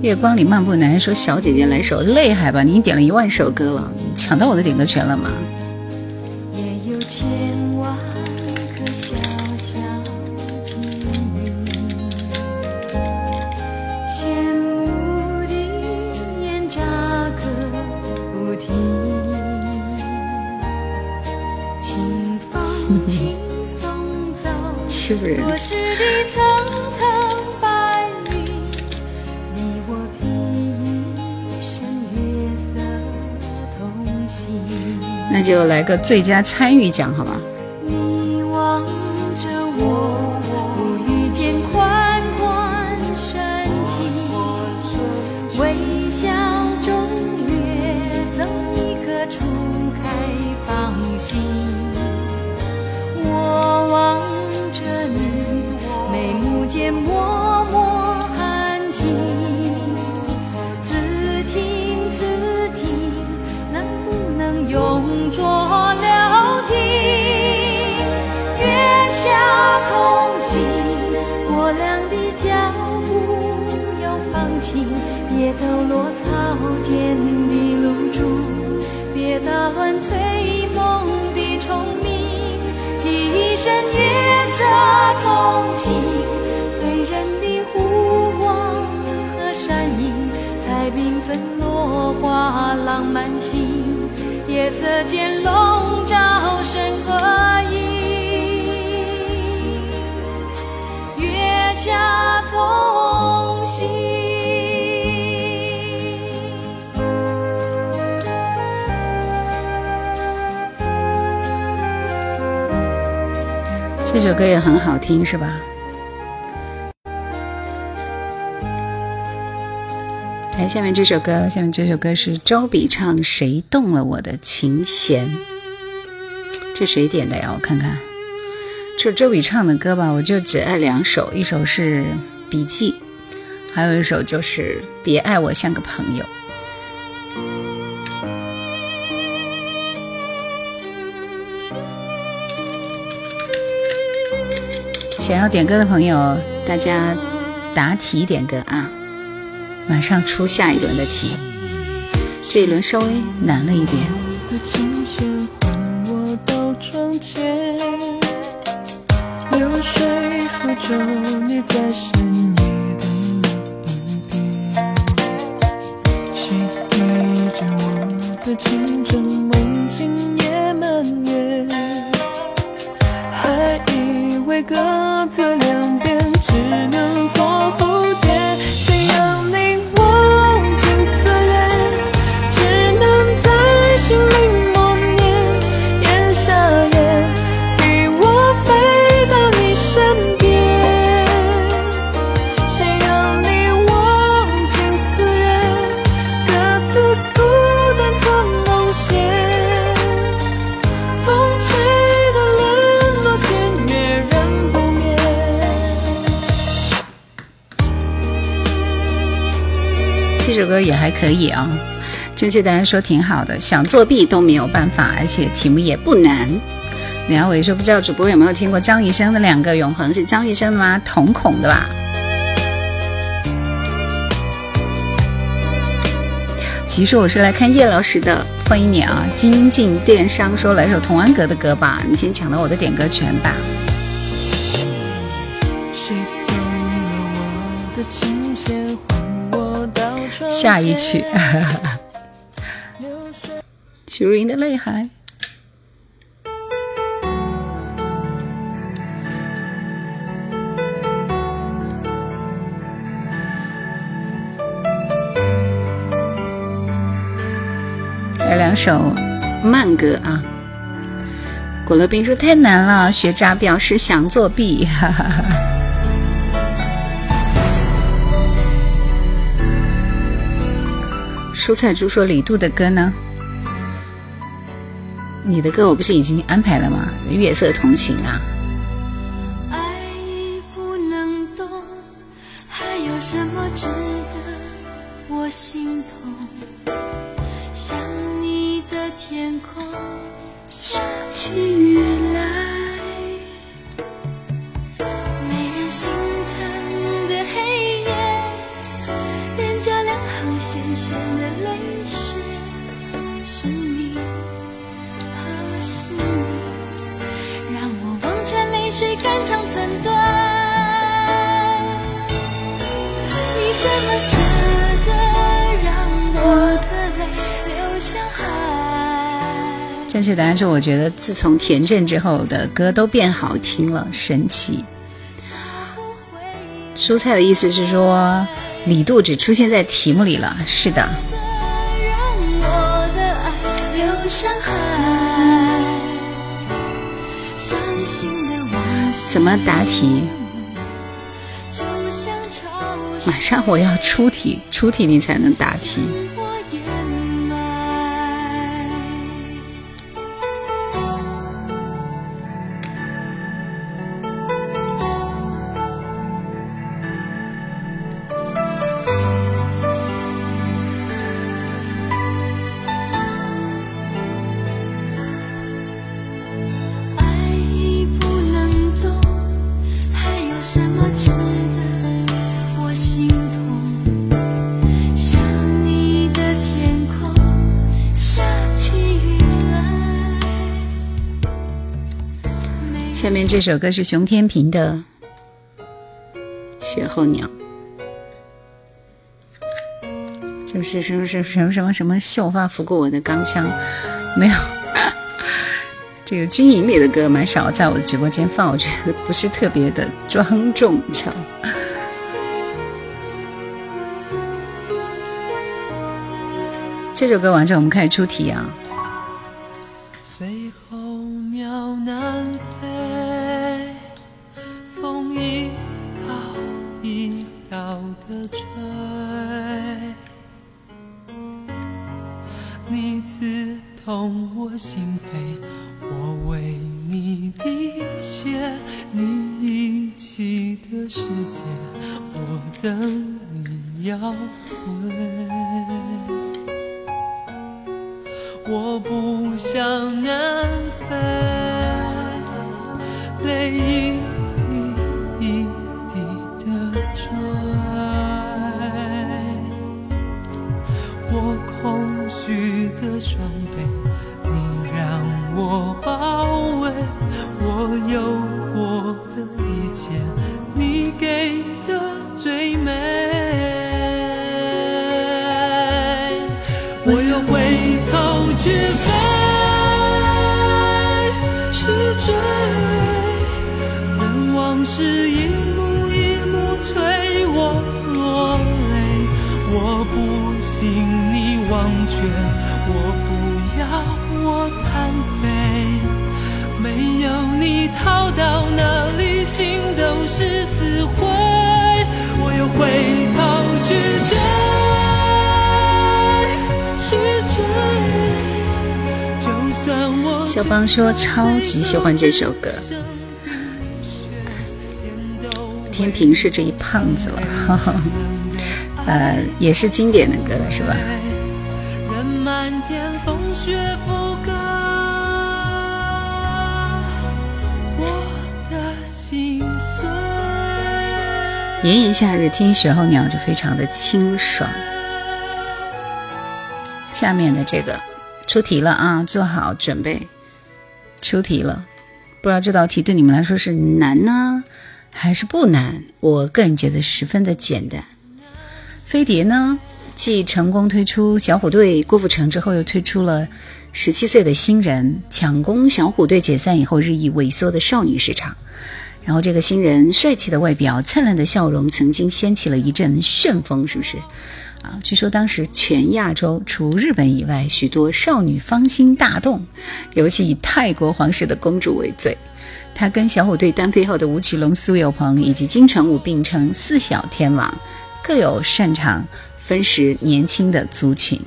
Speaker 1: 月光里漫步，男人说：“小姐姐来首厉害吧？你已经点了一万首歌了，抢到我的点歌权了吗？”就来个最佳参与奖，好吧？
Speaker 3: 你望着我，不遇见宽宽深情，微笑中掠走一颗初开放心。我望着你，眉目间脉脉落草间的露珠，别打乱催梦的虫鸣，披一身月色同行，醉人的湖光和山影，才缤纷落花浪漫心。夜色间笼罩身和
Speaker 1: 这首歌也很好听，是吧？来，下面这首歌，下面这首歌是周笔畅《谁动了我的琴弦》，这谁点的呀？我看看，这周笔畅的歌吧，我就只爱两首，一首是《笔记》，还有一首就是《别爱我像个朋友》。想要点歌的朋友，大家答题点歌啊！马上出下一轮的题，这一轮稍微难了一点。
Speaker 4: 的琴弦换我到窗前，
Speaker 3: 为各自两边，只能做
Speaker 1: 可以啊，正确答案说挺好的，想作弊都没有办法，而且题目也不难。李阿伟说不知道主播有没有听过张雨生的《两个永恒》，是张雨生的吗？瞳孔的吧？其实我是来看叶老师的，欢迎你啊！金进电商说来首童安格的歌吧，你先抢到我的点歌权吧。谁我的琴弦我的下一曲，许茹芸的《泪海》。来两首慢歌啊！果乐冰说太难了，学渣表示想作弊，哈哈哈。蔬菜猪说李杜的歌呢？你的歌我不是已经安排了吗？月色同行啊。是，我觉得自从田震之后的歌都变好听了，神奇。蔬菜的意思是说，李杜只出现在题目里了。是的。怎么答题？马上我要出题，出题你才能答题。这首歌是熊天平的《雪候鸟》，就是什么什么什么什么什么秀发拂过我的钢枪，没有。这个军营里的歌蛮少在我的直播间放，我觉得不是特别的庄重，你知道吗？这首歌完成，我们开始出题啊。
Speaker 2: 候鸟南飞，风一道一道的吹，你刺痛我心扉，我为你滴血，你遗弃的世界，我等你要回。
Speaker 1: 肖邦说超级喜欢这首歌。天平是这一胖子了，哈哈，呃，也是经典的歌，是吧？炎炎夏日听雪候鸟就非常的清爽。下面的这个出题了啊，做好准备，出题了。不知道这道题对你们来说是难呢？还是不难，我个人觉得十分的简单。飞碟呢，继成功推出小虎队郭富城之后，又推出了十七岁的新人，抢攻小虎队解散以后日益萎缩的少女市场。然后这个新人帅气的外表、灿烂的笑容，曾经掀起了一阵旋风，是不是？啊，据说当时全亚洲除日本以外，许多少女芳心大动，尤其以泰国皇室的公主为最。他跟小虎队单飞后的吴奇隆、苏有朋以及金城武并称“四小天王”，各有擅长分食年轻的族群。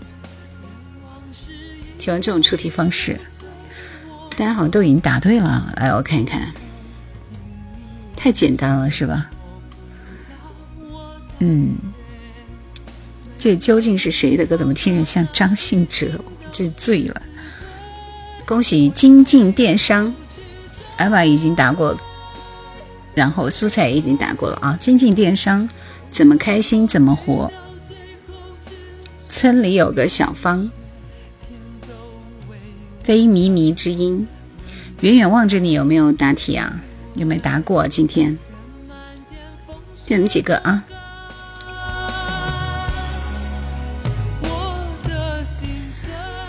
Speaker 1: 喜欢这种出题方式，大家好像都已经答对了。来，我看一看，太简单了，是吧？嗯，这究竟是谁的歌？怎么听着像张信哲？这醉了！恭喜金进电商。艾娃已经答过，然后蔬菜也已经答过了啊！金进电商，怎么开心怎么活。村里有个小芳，非靡靡之音，远远望着你，有没有答题啊？有没有答过？今天就你几个啊？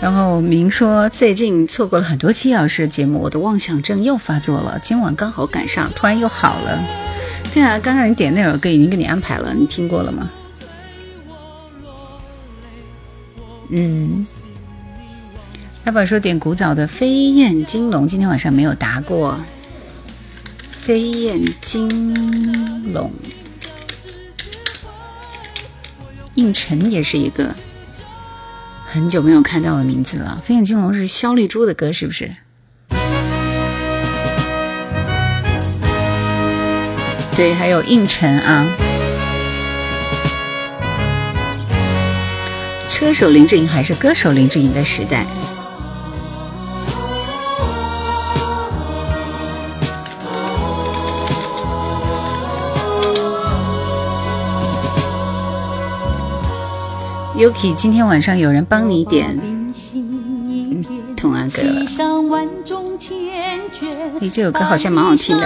Speaker 1: 然后明说最近错过了很多期老师节目，我的妄想症又发作了。今晚刚好赶上，突然又好了。对啊，刚刚你点那首歌已经给你安排了，你听过了吗？嗯，阿宝说点古早的《飞燕金龙》，今天晚上没有答过。《飞燕金龙》，应晨也是一个。很久没有看到我的名字了，《飞燕金龙》是肖丽珠的歌，是不是？对，还有应晨啊，车手林志颖还是歌手林志颖的时代。Yuki，今天晚上有人帮你点童安格了。哎，这首歌好像蛮好听的。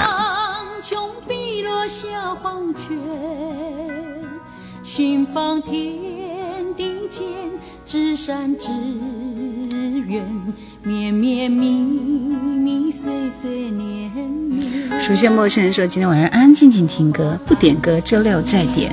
Speaker 1: 熟悉陌生人说今天晚上安安静静听歌，不点歌，周六再点。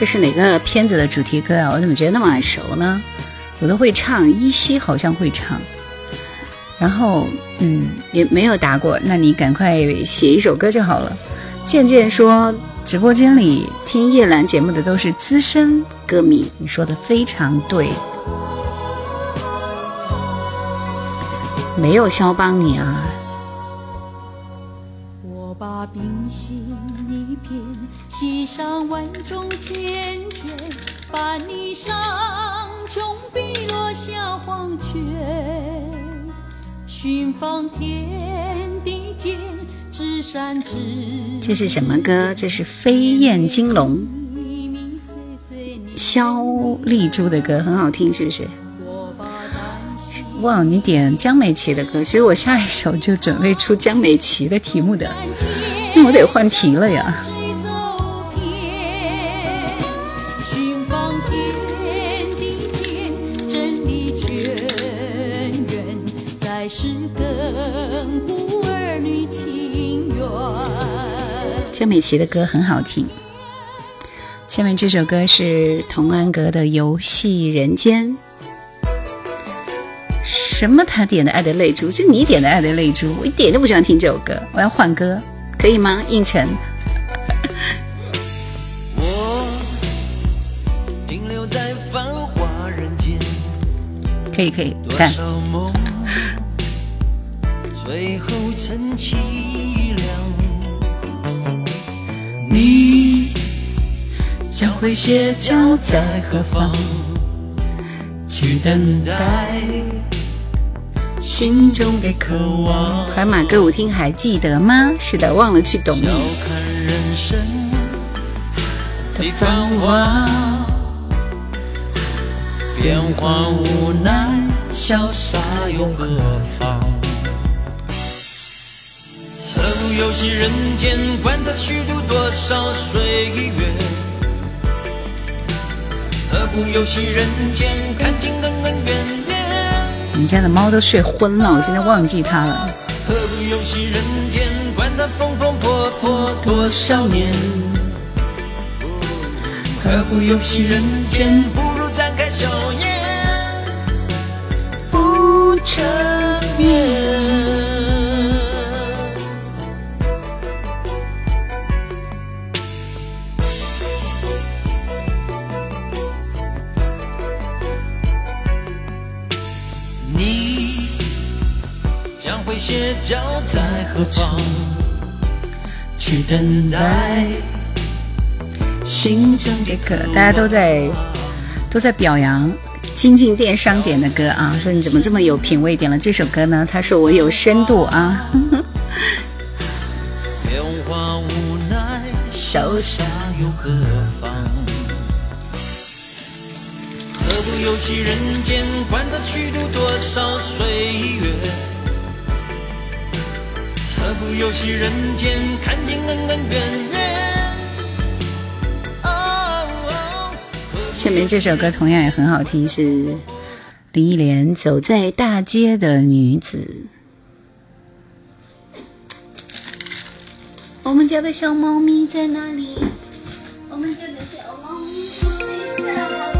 Speaker 1: 这是哪个片子的主题歌啊？我怎么觉得那么耳熟呢？我都会唱，依稀好像会唱。然后，嗯，也没有答过。那你赶快写一首歌就好了。渐渐说，直播间里听叶兰节目的都是资深歌迷，你说的非常对。没有肖邦尼啊。
Speaker 3: 我把冰心，系上万种缱绻，把你上穷碧落下黄泉，寻访天地间，至善至
Speaker 1: 这是什么歌？这是飞燕金龙，肖丽珠的歌，很好听，是不是？哇，你点江美琪的歌，其实我下一首就准备出江美琪的题目的，那我得换题了呀。
Speaker 3: 在世亘古儿女情缘。
Speaker 1: 江美琪的歌很好听。下面这首歌是童安格的《游戏人间》。什么？他点的《爱的泪珠》是你点的《爱的泪珠》，我一点都不喜欢听这首歌，我要换歌，可以吗？应承。
Speaker 2: 我停留在繁华人间，
Speaker 1: 可以可以，干。
Speaker 2: 最后成凄凉。你将会歇脚在何方？去等待心中的渴望。
Speaker 1: 海马歌舞厅还记得吗？是的，忘了去懂你。
Speaker 2: 笑看人生的繁华，变幻无奈，潇洒又何妨？何不游戏人间，管他虚度多少岁月？何不游戏人间，看尽恩恩怨怨？
Speaker 1: 我们家的猫都睡昏了，我今天忘记它了。
Speaker 2: 何不游戏人间，管他风风破破多少年？何不游戏人间，不如展开笑颜，不缠绵。会歇脚在何方？去等待心中的歌。
Speaker 1: 大家都在都在表扬金进电商点的歌啊，说你怎么这么有品味，点了这首歌呢？他说我有深度啊。
Speaker 2: 变化无奈，潇洒又何妨？何不游戏人间，管他虚度多少岁月？不游戏人间，看尽恩恩怨怨？哦哦
Speaker 1: 下面这首歌同样也很好听，是林忆莲《走在大街的女子》。我们家的小猫咪在哪里？我们家的小猫咪睡下了，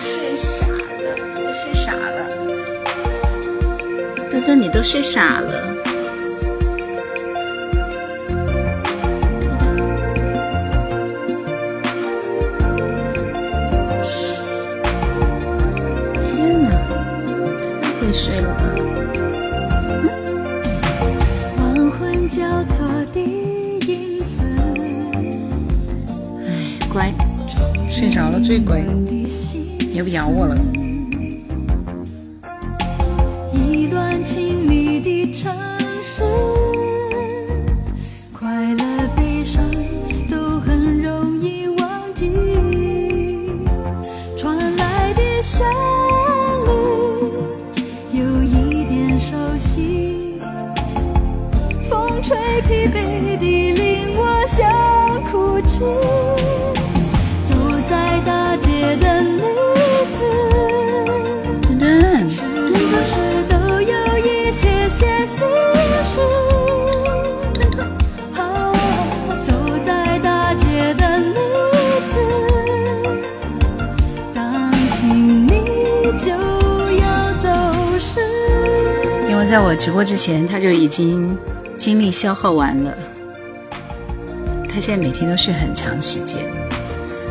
Speaker 1: 睡傻了，都睡傻了。哥哥，你都睡傻了。睡着了最乖，也不咬我了。
Speaker 3: 一段情的城市，在
Speaker 1: 我直播之前，他就已经精力消耗完了。他现在每天都睡很长时间。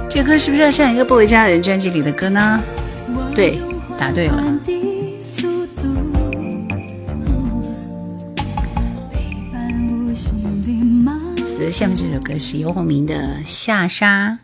Speaker 1: 这歌是不是要像一个不回家的人专辑里的歌呢？对，答对了。下面这首歌是游鸿明的《下沙》。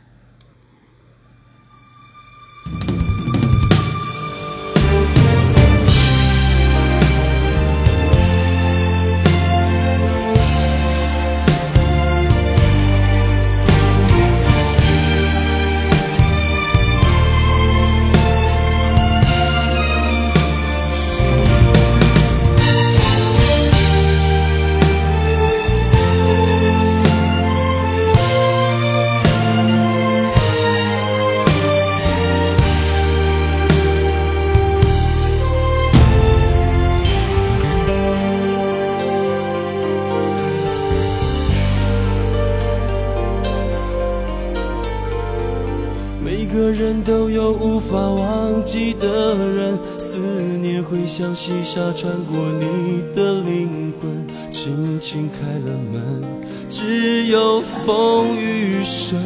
Speaker 2: 像细沙穿过你的灵魂，轻轻开了门，只有风雨声。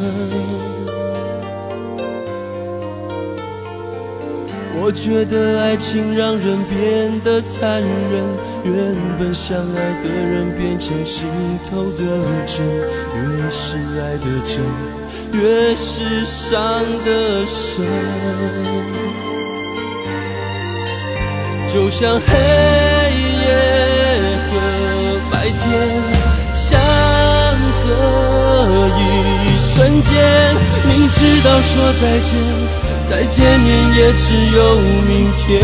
Speaker 2: 我觉得爱情让人变得残忍，原本相爱的人变成心头的针，越是爱的真，越是伤的深。就像黑夜和白天相隔一瞬间，明知道说再见，再见面也只有明天。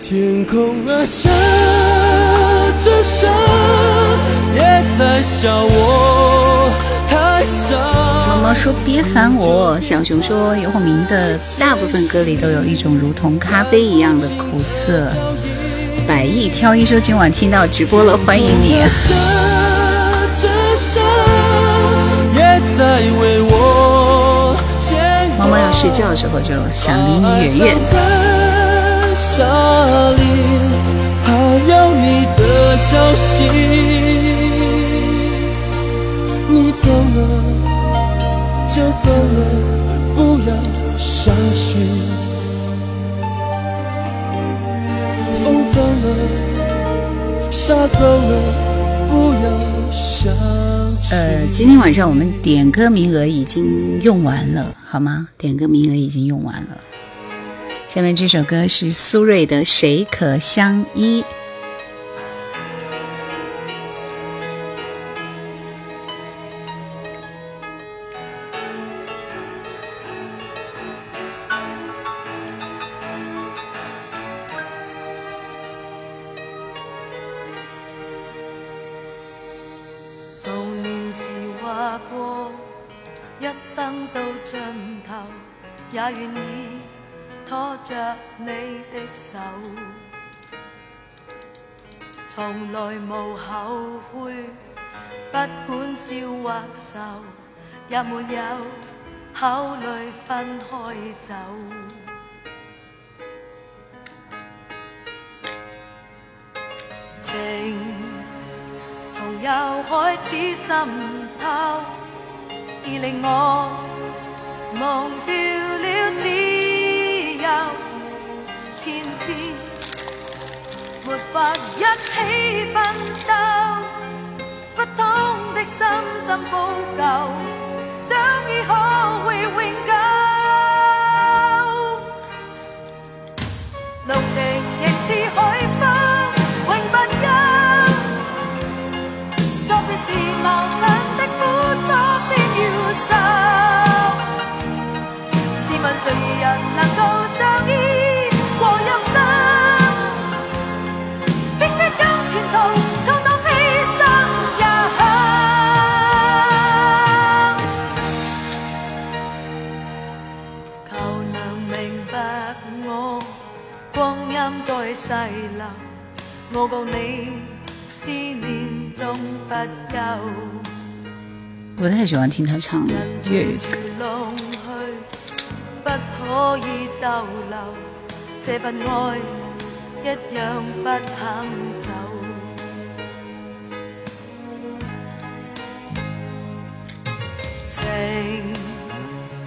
Speaker 2: 天空啊，下着沙，也在笑我。
Speaker 1: 毛毛说：“别烦我。”小熊说：“游鸿明的大部分歌里都有一种如同咖啡一样的苦涩。”百亿挑一说：“今晚听到直播了，欢迎你。”毛毛要睡觉的时候就想离你远远。
Speaker 2: 你就走了，不要伤心。风走了，沙走了，不要想。
Speaker 1: 呃，今天晚上我们点歌名额已经用完了，好吗？点歌名额已经用完了。下面这首歌是苏芮的《谁可相依》。
Speaker 3: 从来无后悔，不管笑或愁，也没有考虑分开走。情从又开始渗透，已令我忘掉了自。没法一起奋斗，不通的心怎补救？相依可会永久？路程仍似海风，永不休。作别时矛盾的苦楚偏要受，试问谁人能够相依细流，我共你思念中不休。
Speaker 1: 不太喜欢听他唱粤语歌。
Speaker 3: 不可以逗留，这份爱一样不肯走。情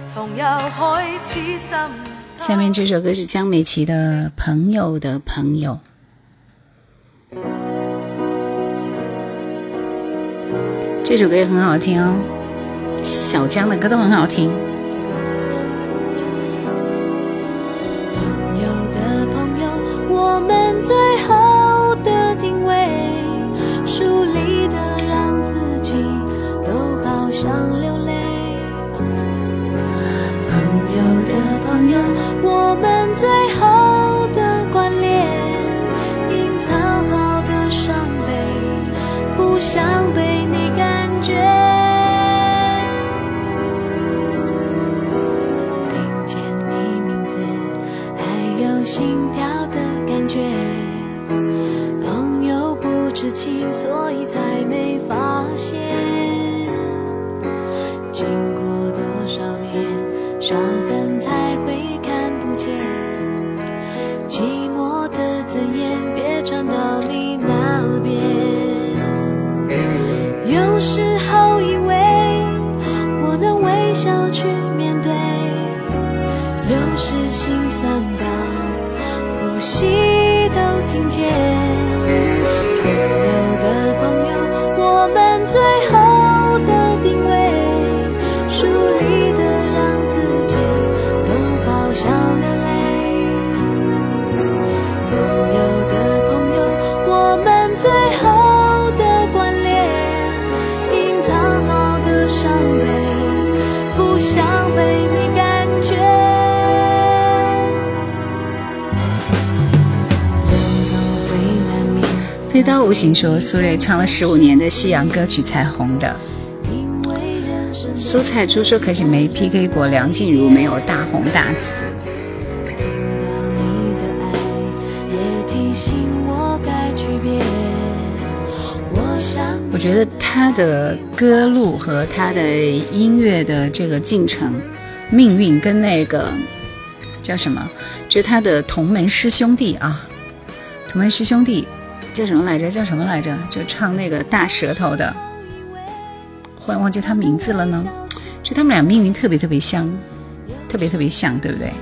Speaker 3: 从又开始深。
Speaker 1: 下面这首歌是江美琪的朋友的朋友。这首歌也很好听哦小江的歌都很好听。刀无形说，苏芮唱了十五年的西洋歌曲才红的。
Speaker 3: 因为人生
Speaker 1: 蔬菜猪说可惜没 PK 过梁静茹，没有大红大紫。
Speaker 3: 我该区别。我想
Speaker 1: 我觉得他的歌路和他的音乐的这个进程、命运，跟那个叫什么，就他的同门师兄弟啊，同门师兄弟叫什么来着？叫什么来着？就唱那个大舌头的，忽然忘记他名字了呢。就他们俩命运特别特别像，特别特别像，对不对？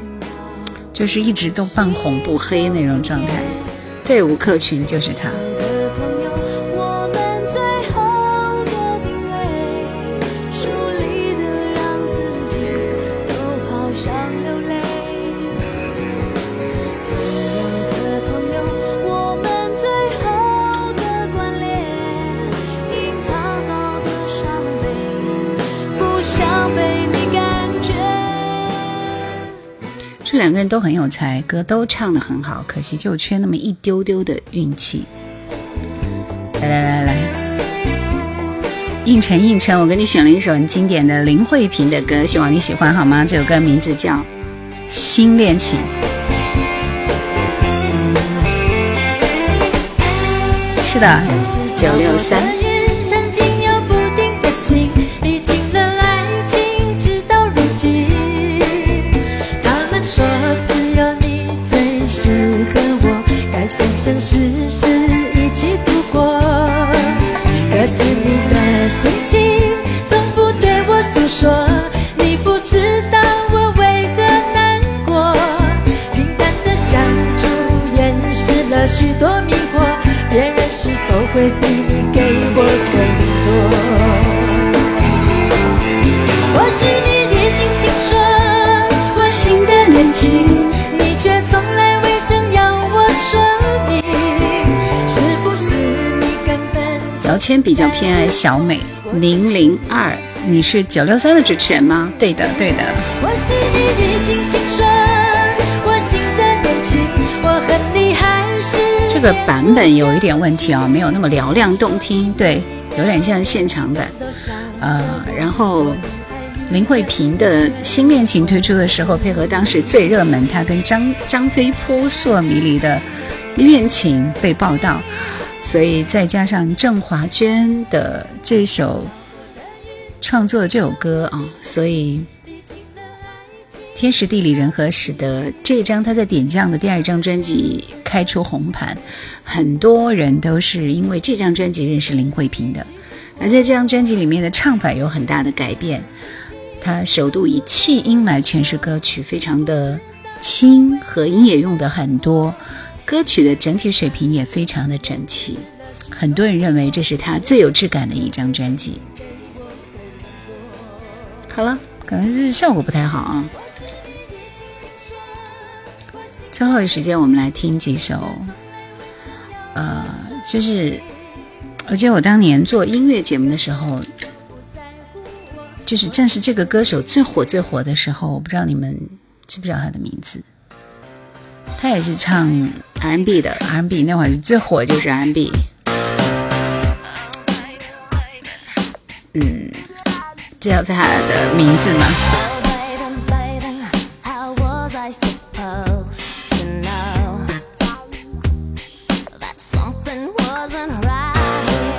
Speaker 1: 就是一直都半红不黑那种状态。对，吴克群就是他。两个人都很有才，歌都唱得很好，可惜就缺那么一丢丢的运气。来来来来，应承应承，我给你选了一首很经典的林慧萍的歌，希望你喜欢好吗？这首歌名字叫《新恋情》。是的，九六三。
Speaker 3: 心情从不对我诉说，你不知道我为何难过。平淡的相处掩饰了许多迷惑，别人是否会比你给我更多？或许你已经听说我新的恋情，
Speaker 1: 谦比较偏爱小美零零二，你是九六三的主持人吗？对的，对的。
Speaker 3: 或许你已经听说我心我和你还是
Speaker 1: 这个版本有一点问题啊、没有那么嘹亮动听，对，有点像现场版。呃，然后林慧萍的新恋情推出的时候，配合当时最热门她跟张张飞扑朔迷离的恋情被报道，所以再加上郑华娟的这首创作的这首歌啊，所以天时地利人和使得这张他在点将的第二张专辑开出红盘，很多人都是因为这张专辑认识林慧萍的。而在这张专辑里面的唱法有很大的改变，他首度以气音来诠释歌曲，非常的轻，和音也用的很多，歌曲的整体水平也非常的整齐。很多人认为这是他最有质感的一张专辑。好了，可能是效果不太好啊。最后的时间，我们来听几首，呃，就是我记得我当年做音乐节目的时候，就是正是这个歌手最火最火的时候，我不知道你们知不知道他的名字。他也是唱 R&B 的，R&B 那会儿最火就是 R&B。嗯，知道他的名字吗？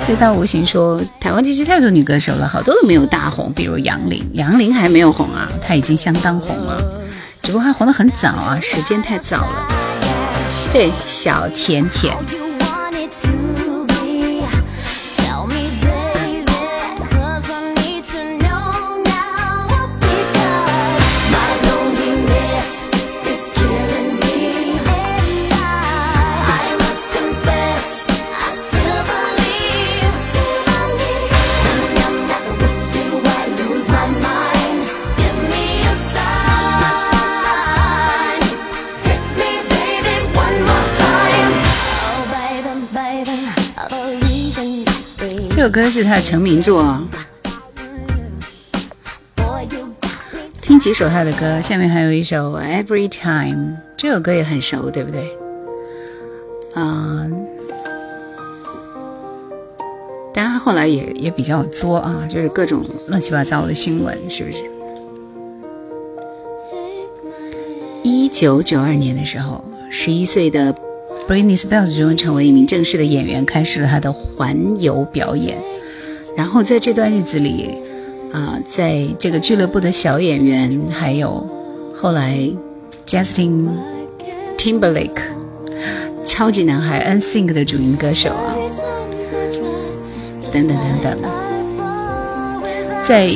Speaker 1: 飞到无形说，台湾其实太多女歌手了，好多都没有大红，比如杨林，杨林还没有红啊，她已经相当红了。只不过他红得很早啊，时间太早了。对，小甜甜。这首歌是他的成名作，听几首他的歌，下面还有一首《Every Time》，这首歌也很熟，对不对？啊，当然他后来也也比较作啊，就是各种乱七八糟的新闻，是不是？一九九二年的时候，十一岁的。Britney Spears 终于成为一名正式的演员，开始了他的环游表演。然后在这段日子里，啊，在这个俱乐部的小演员，还有后来 Justin Timberlake、超级男孩 NSYNC 的主音歌手啊，等等等等，在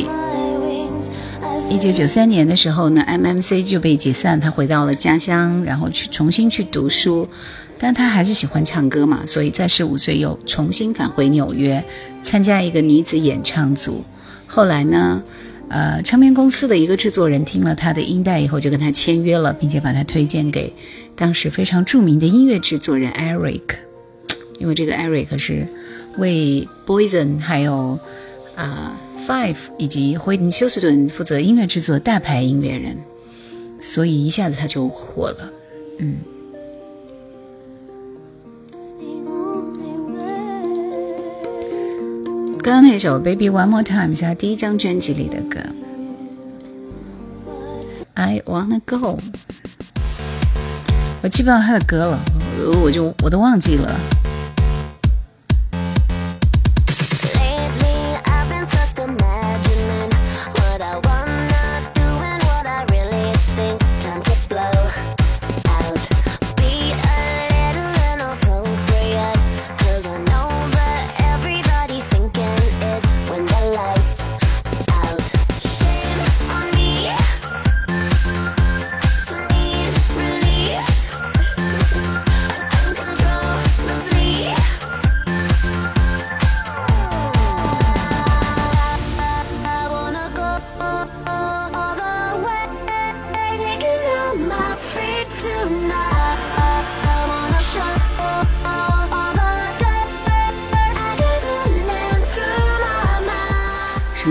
Speaker 1: 一九九三年的时候呢，MMC 就被解散，他回到了家乡，然后去重新去读书。但他还是喜欢唱歌嘛，所以在十五岁又重新返回纽约，参加一个女子演唱组。后来呢，呃，唱片公司的一个制作人听了他的音带以后，就跟他签约了，并且把他推荐给当时非常著名的音乐制作人 Eric，因为这个 Eric 是为 Boyzone 还有啊 Five 以及惠尼休斯顿负责音乐制作的大牌音乐人，所以一下子他就火了，嗯。刚刚那首《Baby One More Time》是他第一张专辑里的歌。I wanna go，我记不到他的歌了，我就我都忘记了。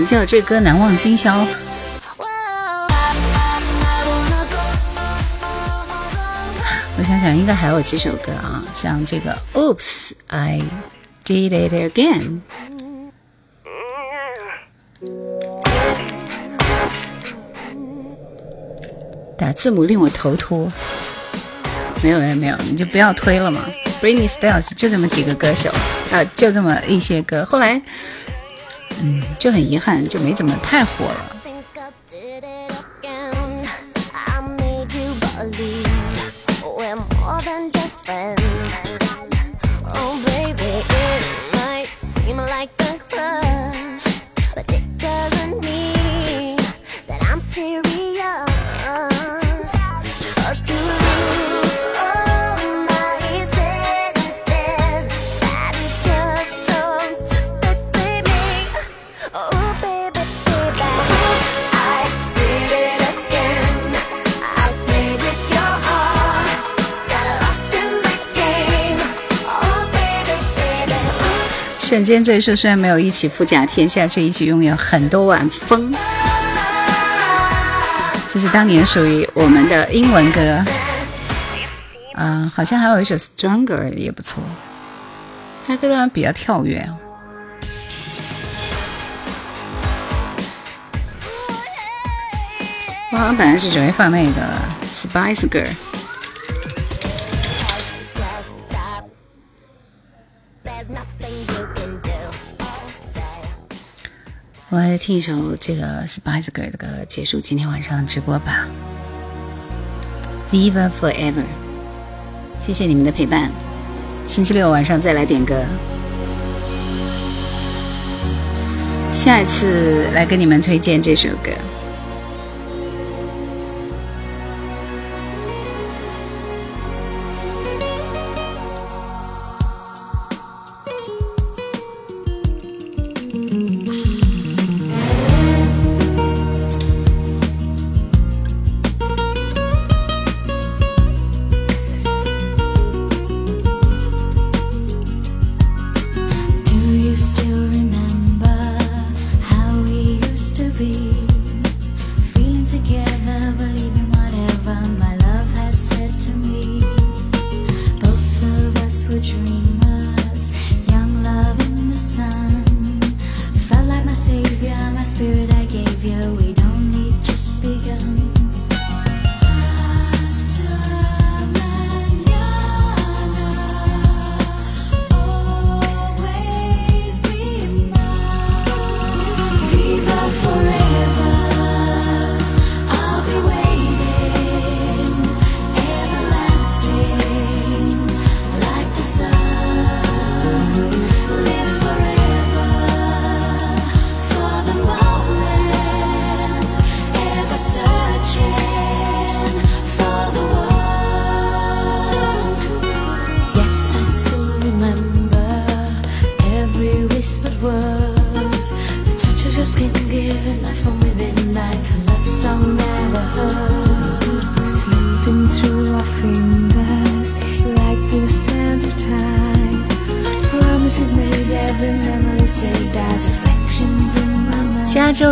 Speaker 1: 叫这歌难忘今宵。我想想，应该还有几首歌啊，像这个 Oops I Did It Again。打字母令我头秃。没有没有没有，你就不要推了嘛。Britney Spears 就这么几个歌手，呃，就这么一些歌，后来。嗯，就很遗憾，就没怎么太火了。
Speaker 3: 瞬间赘述，虽然没有一起富甲天下，却一起拥有很多晚风。这是当年属于我们的英文歌。嗯，好像还有一首《Stronger》也不错。他歌段比较跳跃。我好像本来是准备放那个《Spice Girl》。我来听一首这个 Spice Girl 的歌，结束今天晚上直播吧。Viva Forever，谢谢你们的陪伴。星期六晚上再来点歌，下一次来跟你们推荐这首歌。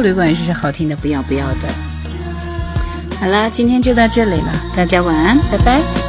Speaker 3: 旅馆也是好听的，不要不要的。好了，今天就到这里了，大家晚安，拜拜。